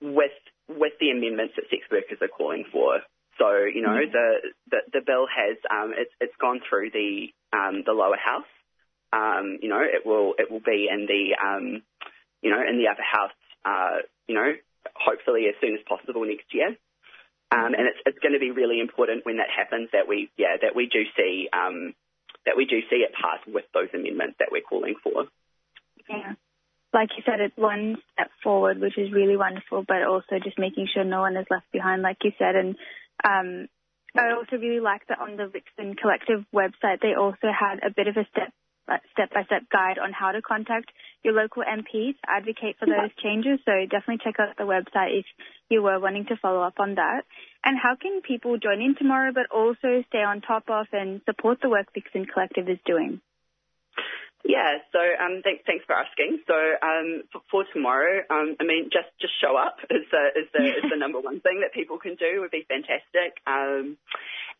with with the amendments that sex workers are calling for. So you know yeah. the, the the bill has um, it's it's gone through the um, the lower house. Um, you know it will it will be in the um, you know in the upper house uh, you know, hopefully as soon as possible next year. Um, and it's, it's going to be really important when that happens that we, yeah, that we do see, um, that we do see it pass with those amendments that we're calling for.
Yeah. Like you said, it's one step forward, which is really wonderful, but also just making sure no one is left behind, like you said. And um, I also really like that on the Vixen Collective website, they also had a bit of a step step-by-step guide on how to contact your local MPs, advocate for those changes. So definitely check out the website if you were wanting to follow up on that. And how can people join in tomorrow but also stay on top of and support the work Vixen Collective is doing?
Yeah, so um, thanks, thanks for asking. So um, for, tomorrow, um, I mean, just just show up is the is the, is the number one thing that people can do would be fantastic.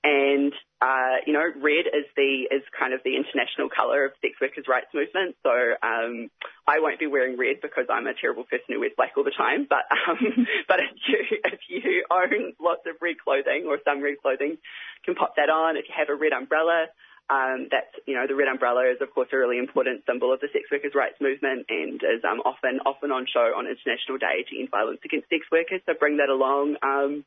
And uh, you know, red is the is kind of the international colour of sex workers' rights movement. So I won't be wearing red because I'm a terrible person who wears black all the time. But but if you if you own lots of red clothing or some red clothing, you can pop that on. If you have a red umbrella. Um, that's, you know, the red umbrella is of course a really important symbol of the sex workers' rights movement and is um, often often on show on International Day to end violence against sex workers. So bring that along. Um,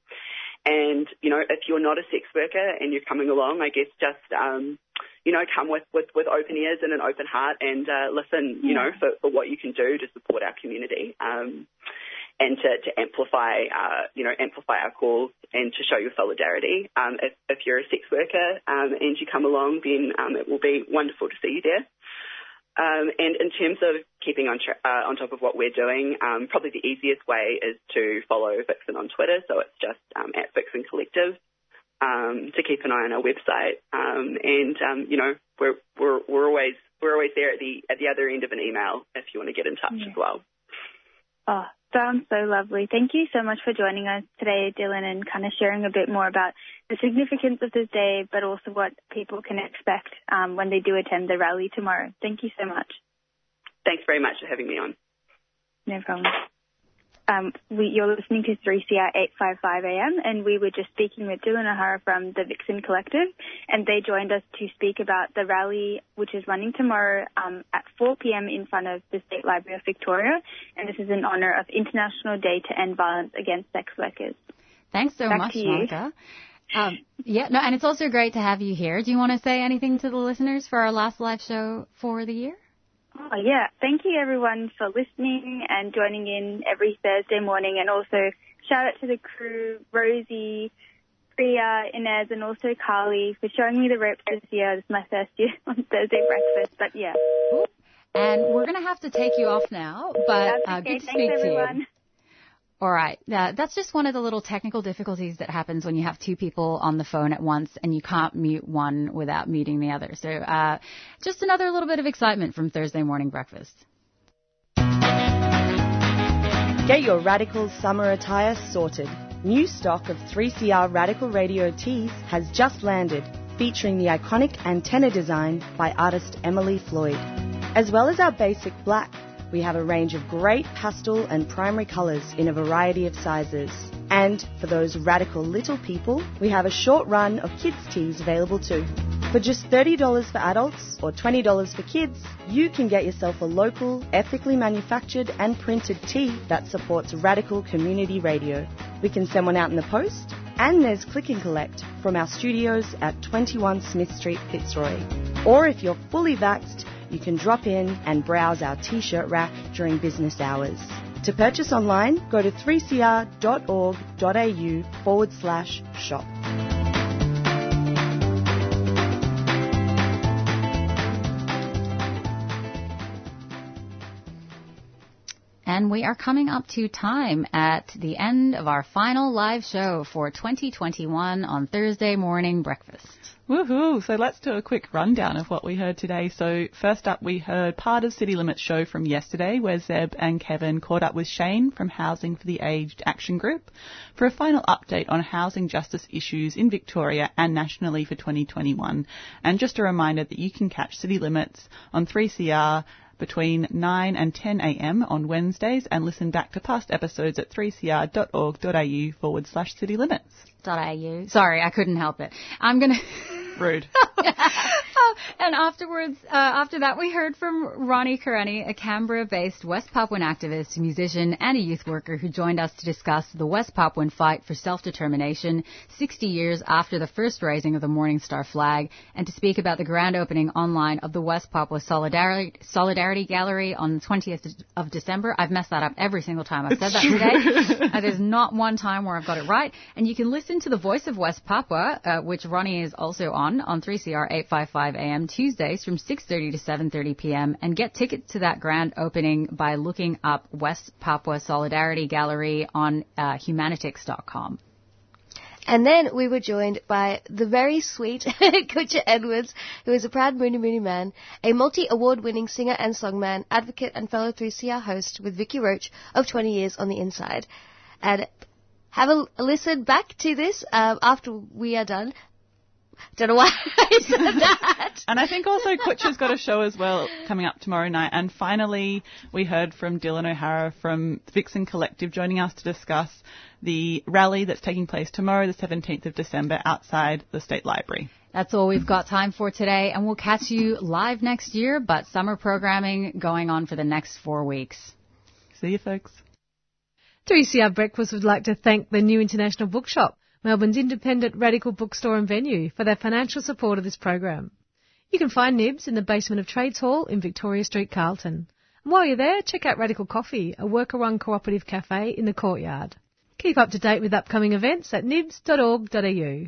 and you know, if you're not a sex worker and you're coming along, I guess just um, you know, come with, with, with open ears and an open heart and uh, listen, you know, for, for what you can do to support our community. Um, and to, to amplify, uh, you know, amplify our calls and to show your solidarity. Um, if, if you're a sex worker um, and you come along, then um, it will be wonderful to see you there. Um, and in terms of keeping on, tra- uh, on top of what we're doing, um, probably the easiest way is to follow Vixen on Twitter. So it's just um, at Vixen Collective um, to keep an eye on our website. Um, and um, you know, we're we're we're always we're always there at the at the other end of an email if you want to get in touch
Yeah.
as well.
Oh, sounds so lovely. Thank you so much for joining us today, Dylan, and kind of sharing a bit more about the significance of this day, but also what people can expect um, when they do attend the rally tomorrow. Thank you so much.
Thanks very much for having me on.
No problem. Um, we, you're listening to 3CR 855 AM, and we were just speaking with Dylan O'Hara from the Vixen Collective, and they joined us to speak about the rally, which is running tomorrow um, at 4 p.m. in front of the State Library of Victoria, and this is in honour of International Day to End Violence Against Sex Workers.
Thanks so
Back
much. Monica. Um, yeah, no, and it's also great to have you here. Do you want to say anything to the listeners for our last live show for the year?
Oh, yeah. Thank you, everyone, for listening and joining in every Thursday morning. And also, shout out to the crew, Rosie, Priya, Inez, and also Carly for showing me the ropes this year. This is my first year on Thursday breakfast. But yeah.
And we're going to have to take you off now, but
That's
uh,
okay.
good to
Thanks,
speak to
everyone.
you. All right. Uh, that's just one of the little technical difficulties that happens when you have two people on the phone at once and you can't mute one without muting the other. So uh, just another little bit of excitement from Thursday morning breakfast.
Get your Radical summer attire sorted. New stock of 3CR Radical Radio tees has just landed, featuring the iconic antenna design by artist Emily Floyd. As well as our basic black, we have a range of great pastel and primary colours in a variety of sizes. And for those radical little people, we have a short run of kids' tees available too. For just $30 for adults or $20 for kids, you can get yourself a local, ethically manufactured and printed tee that supports radical community radio. We can send one out in the post, and there's click and collect from our studios at 21 Smith Street, Fitzroy. Or if you're fully vaxxed, you can drop in and browse our t-shirt rack during business hours. To purchase online, go to 3cr.org.au forward slash shop.
And we are coming up to time at the end of our final live show for 2021 on Thursday morning breakfast.
Woohoo! So let's do a quick rundown of what we heard today. So first up, we heard part of City Limits show from yesterday, where Zeb and Kevin caught up with Shane from Housing for the Aged Action Group for a final update on housing justice issues in Victoria and nationally for 2021. And just a reminder that you can catch City Limits on 3CR between 9 and 10 a.m. on Wednesdays and listen back to past episodes at 3cr.org.au forward slash city limits.
.au. Sorry, I couldn't help it. I'm gonna.
Rude.
Oh, and afterwards, uh, after that, we heard from Ronnie Kareni, a Canberra-based West Papuan activist, musician, and a youth worker who joined us to discuss the West Papuan fight for self-determination 60 years after the first raising of the Morning Star flag, and to speak about the grand opening online of the West Papua Solidarity, Solidarity Gallery on the 20th of December. I've messed that up every single time I've said that today. Uh, there's not one time where I've got it right. And you can listen to the Voice of West Papua, uh, which Ronnie is also on, on 3CR 855 AM Tuesdays from 6.30 to 7.30 PM and get tickets to that grand opening by looking up West Papua Solidarity Gallery on uh, humanitix.com.
And then we were joined by the very sweet Kutcha Edwards, who is a proud Mutti Mutti man, a multi-award winning singer and songman, advocate and fellow 3CR host with Vicky Roach of 20 years on the inside. And have a, a listen back to this um, after we are done. Don't know why I said that.
And I think also Kutcha's got a show as well coming up tomorrow night. And finally, we heard from Dylan O'Hara from Vixen Collective joining us to discuss the rally that's taking place tomorrow, the 17th of December, outside the State Library.
That's all we've got time for today, and we'll catch you live next year, but summer programming going on for the next four weeks.
See you, folks.
3CR Breakfast would like to thank the New International Bookshop, Melbourne's independent radical bookstore and venue, for their financial support of this program. You can find Nibs in the basement of Trades Hall in Victoria Street, Carlton. And while you're there, check out Radical Coffee, a worker-run cooperative cafe in the courtyard. Keep up to date with upcoming events at nibs.org.au.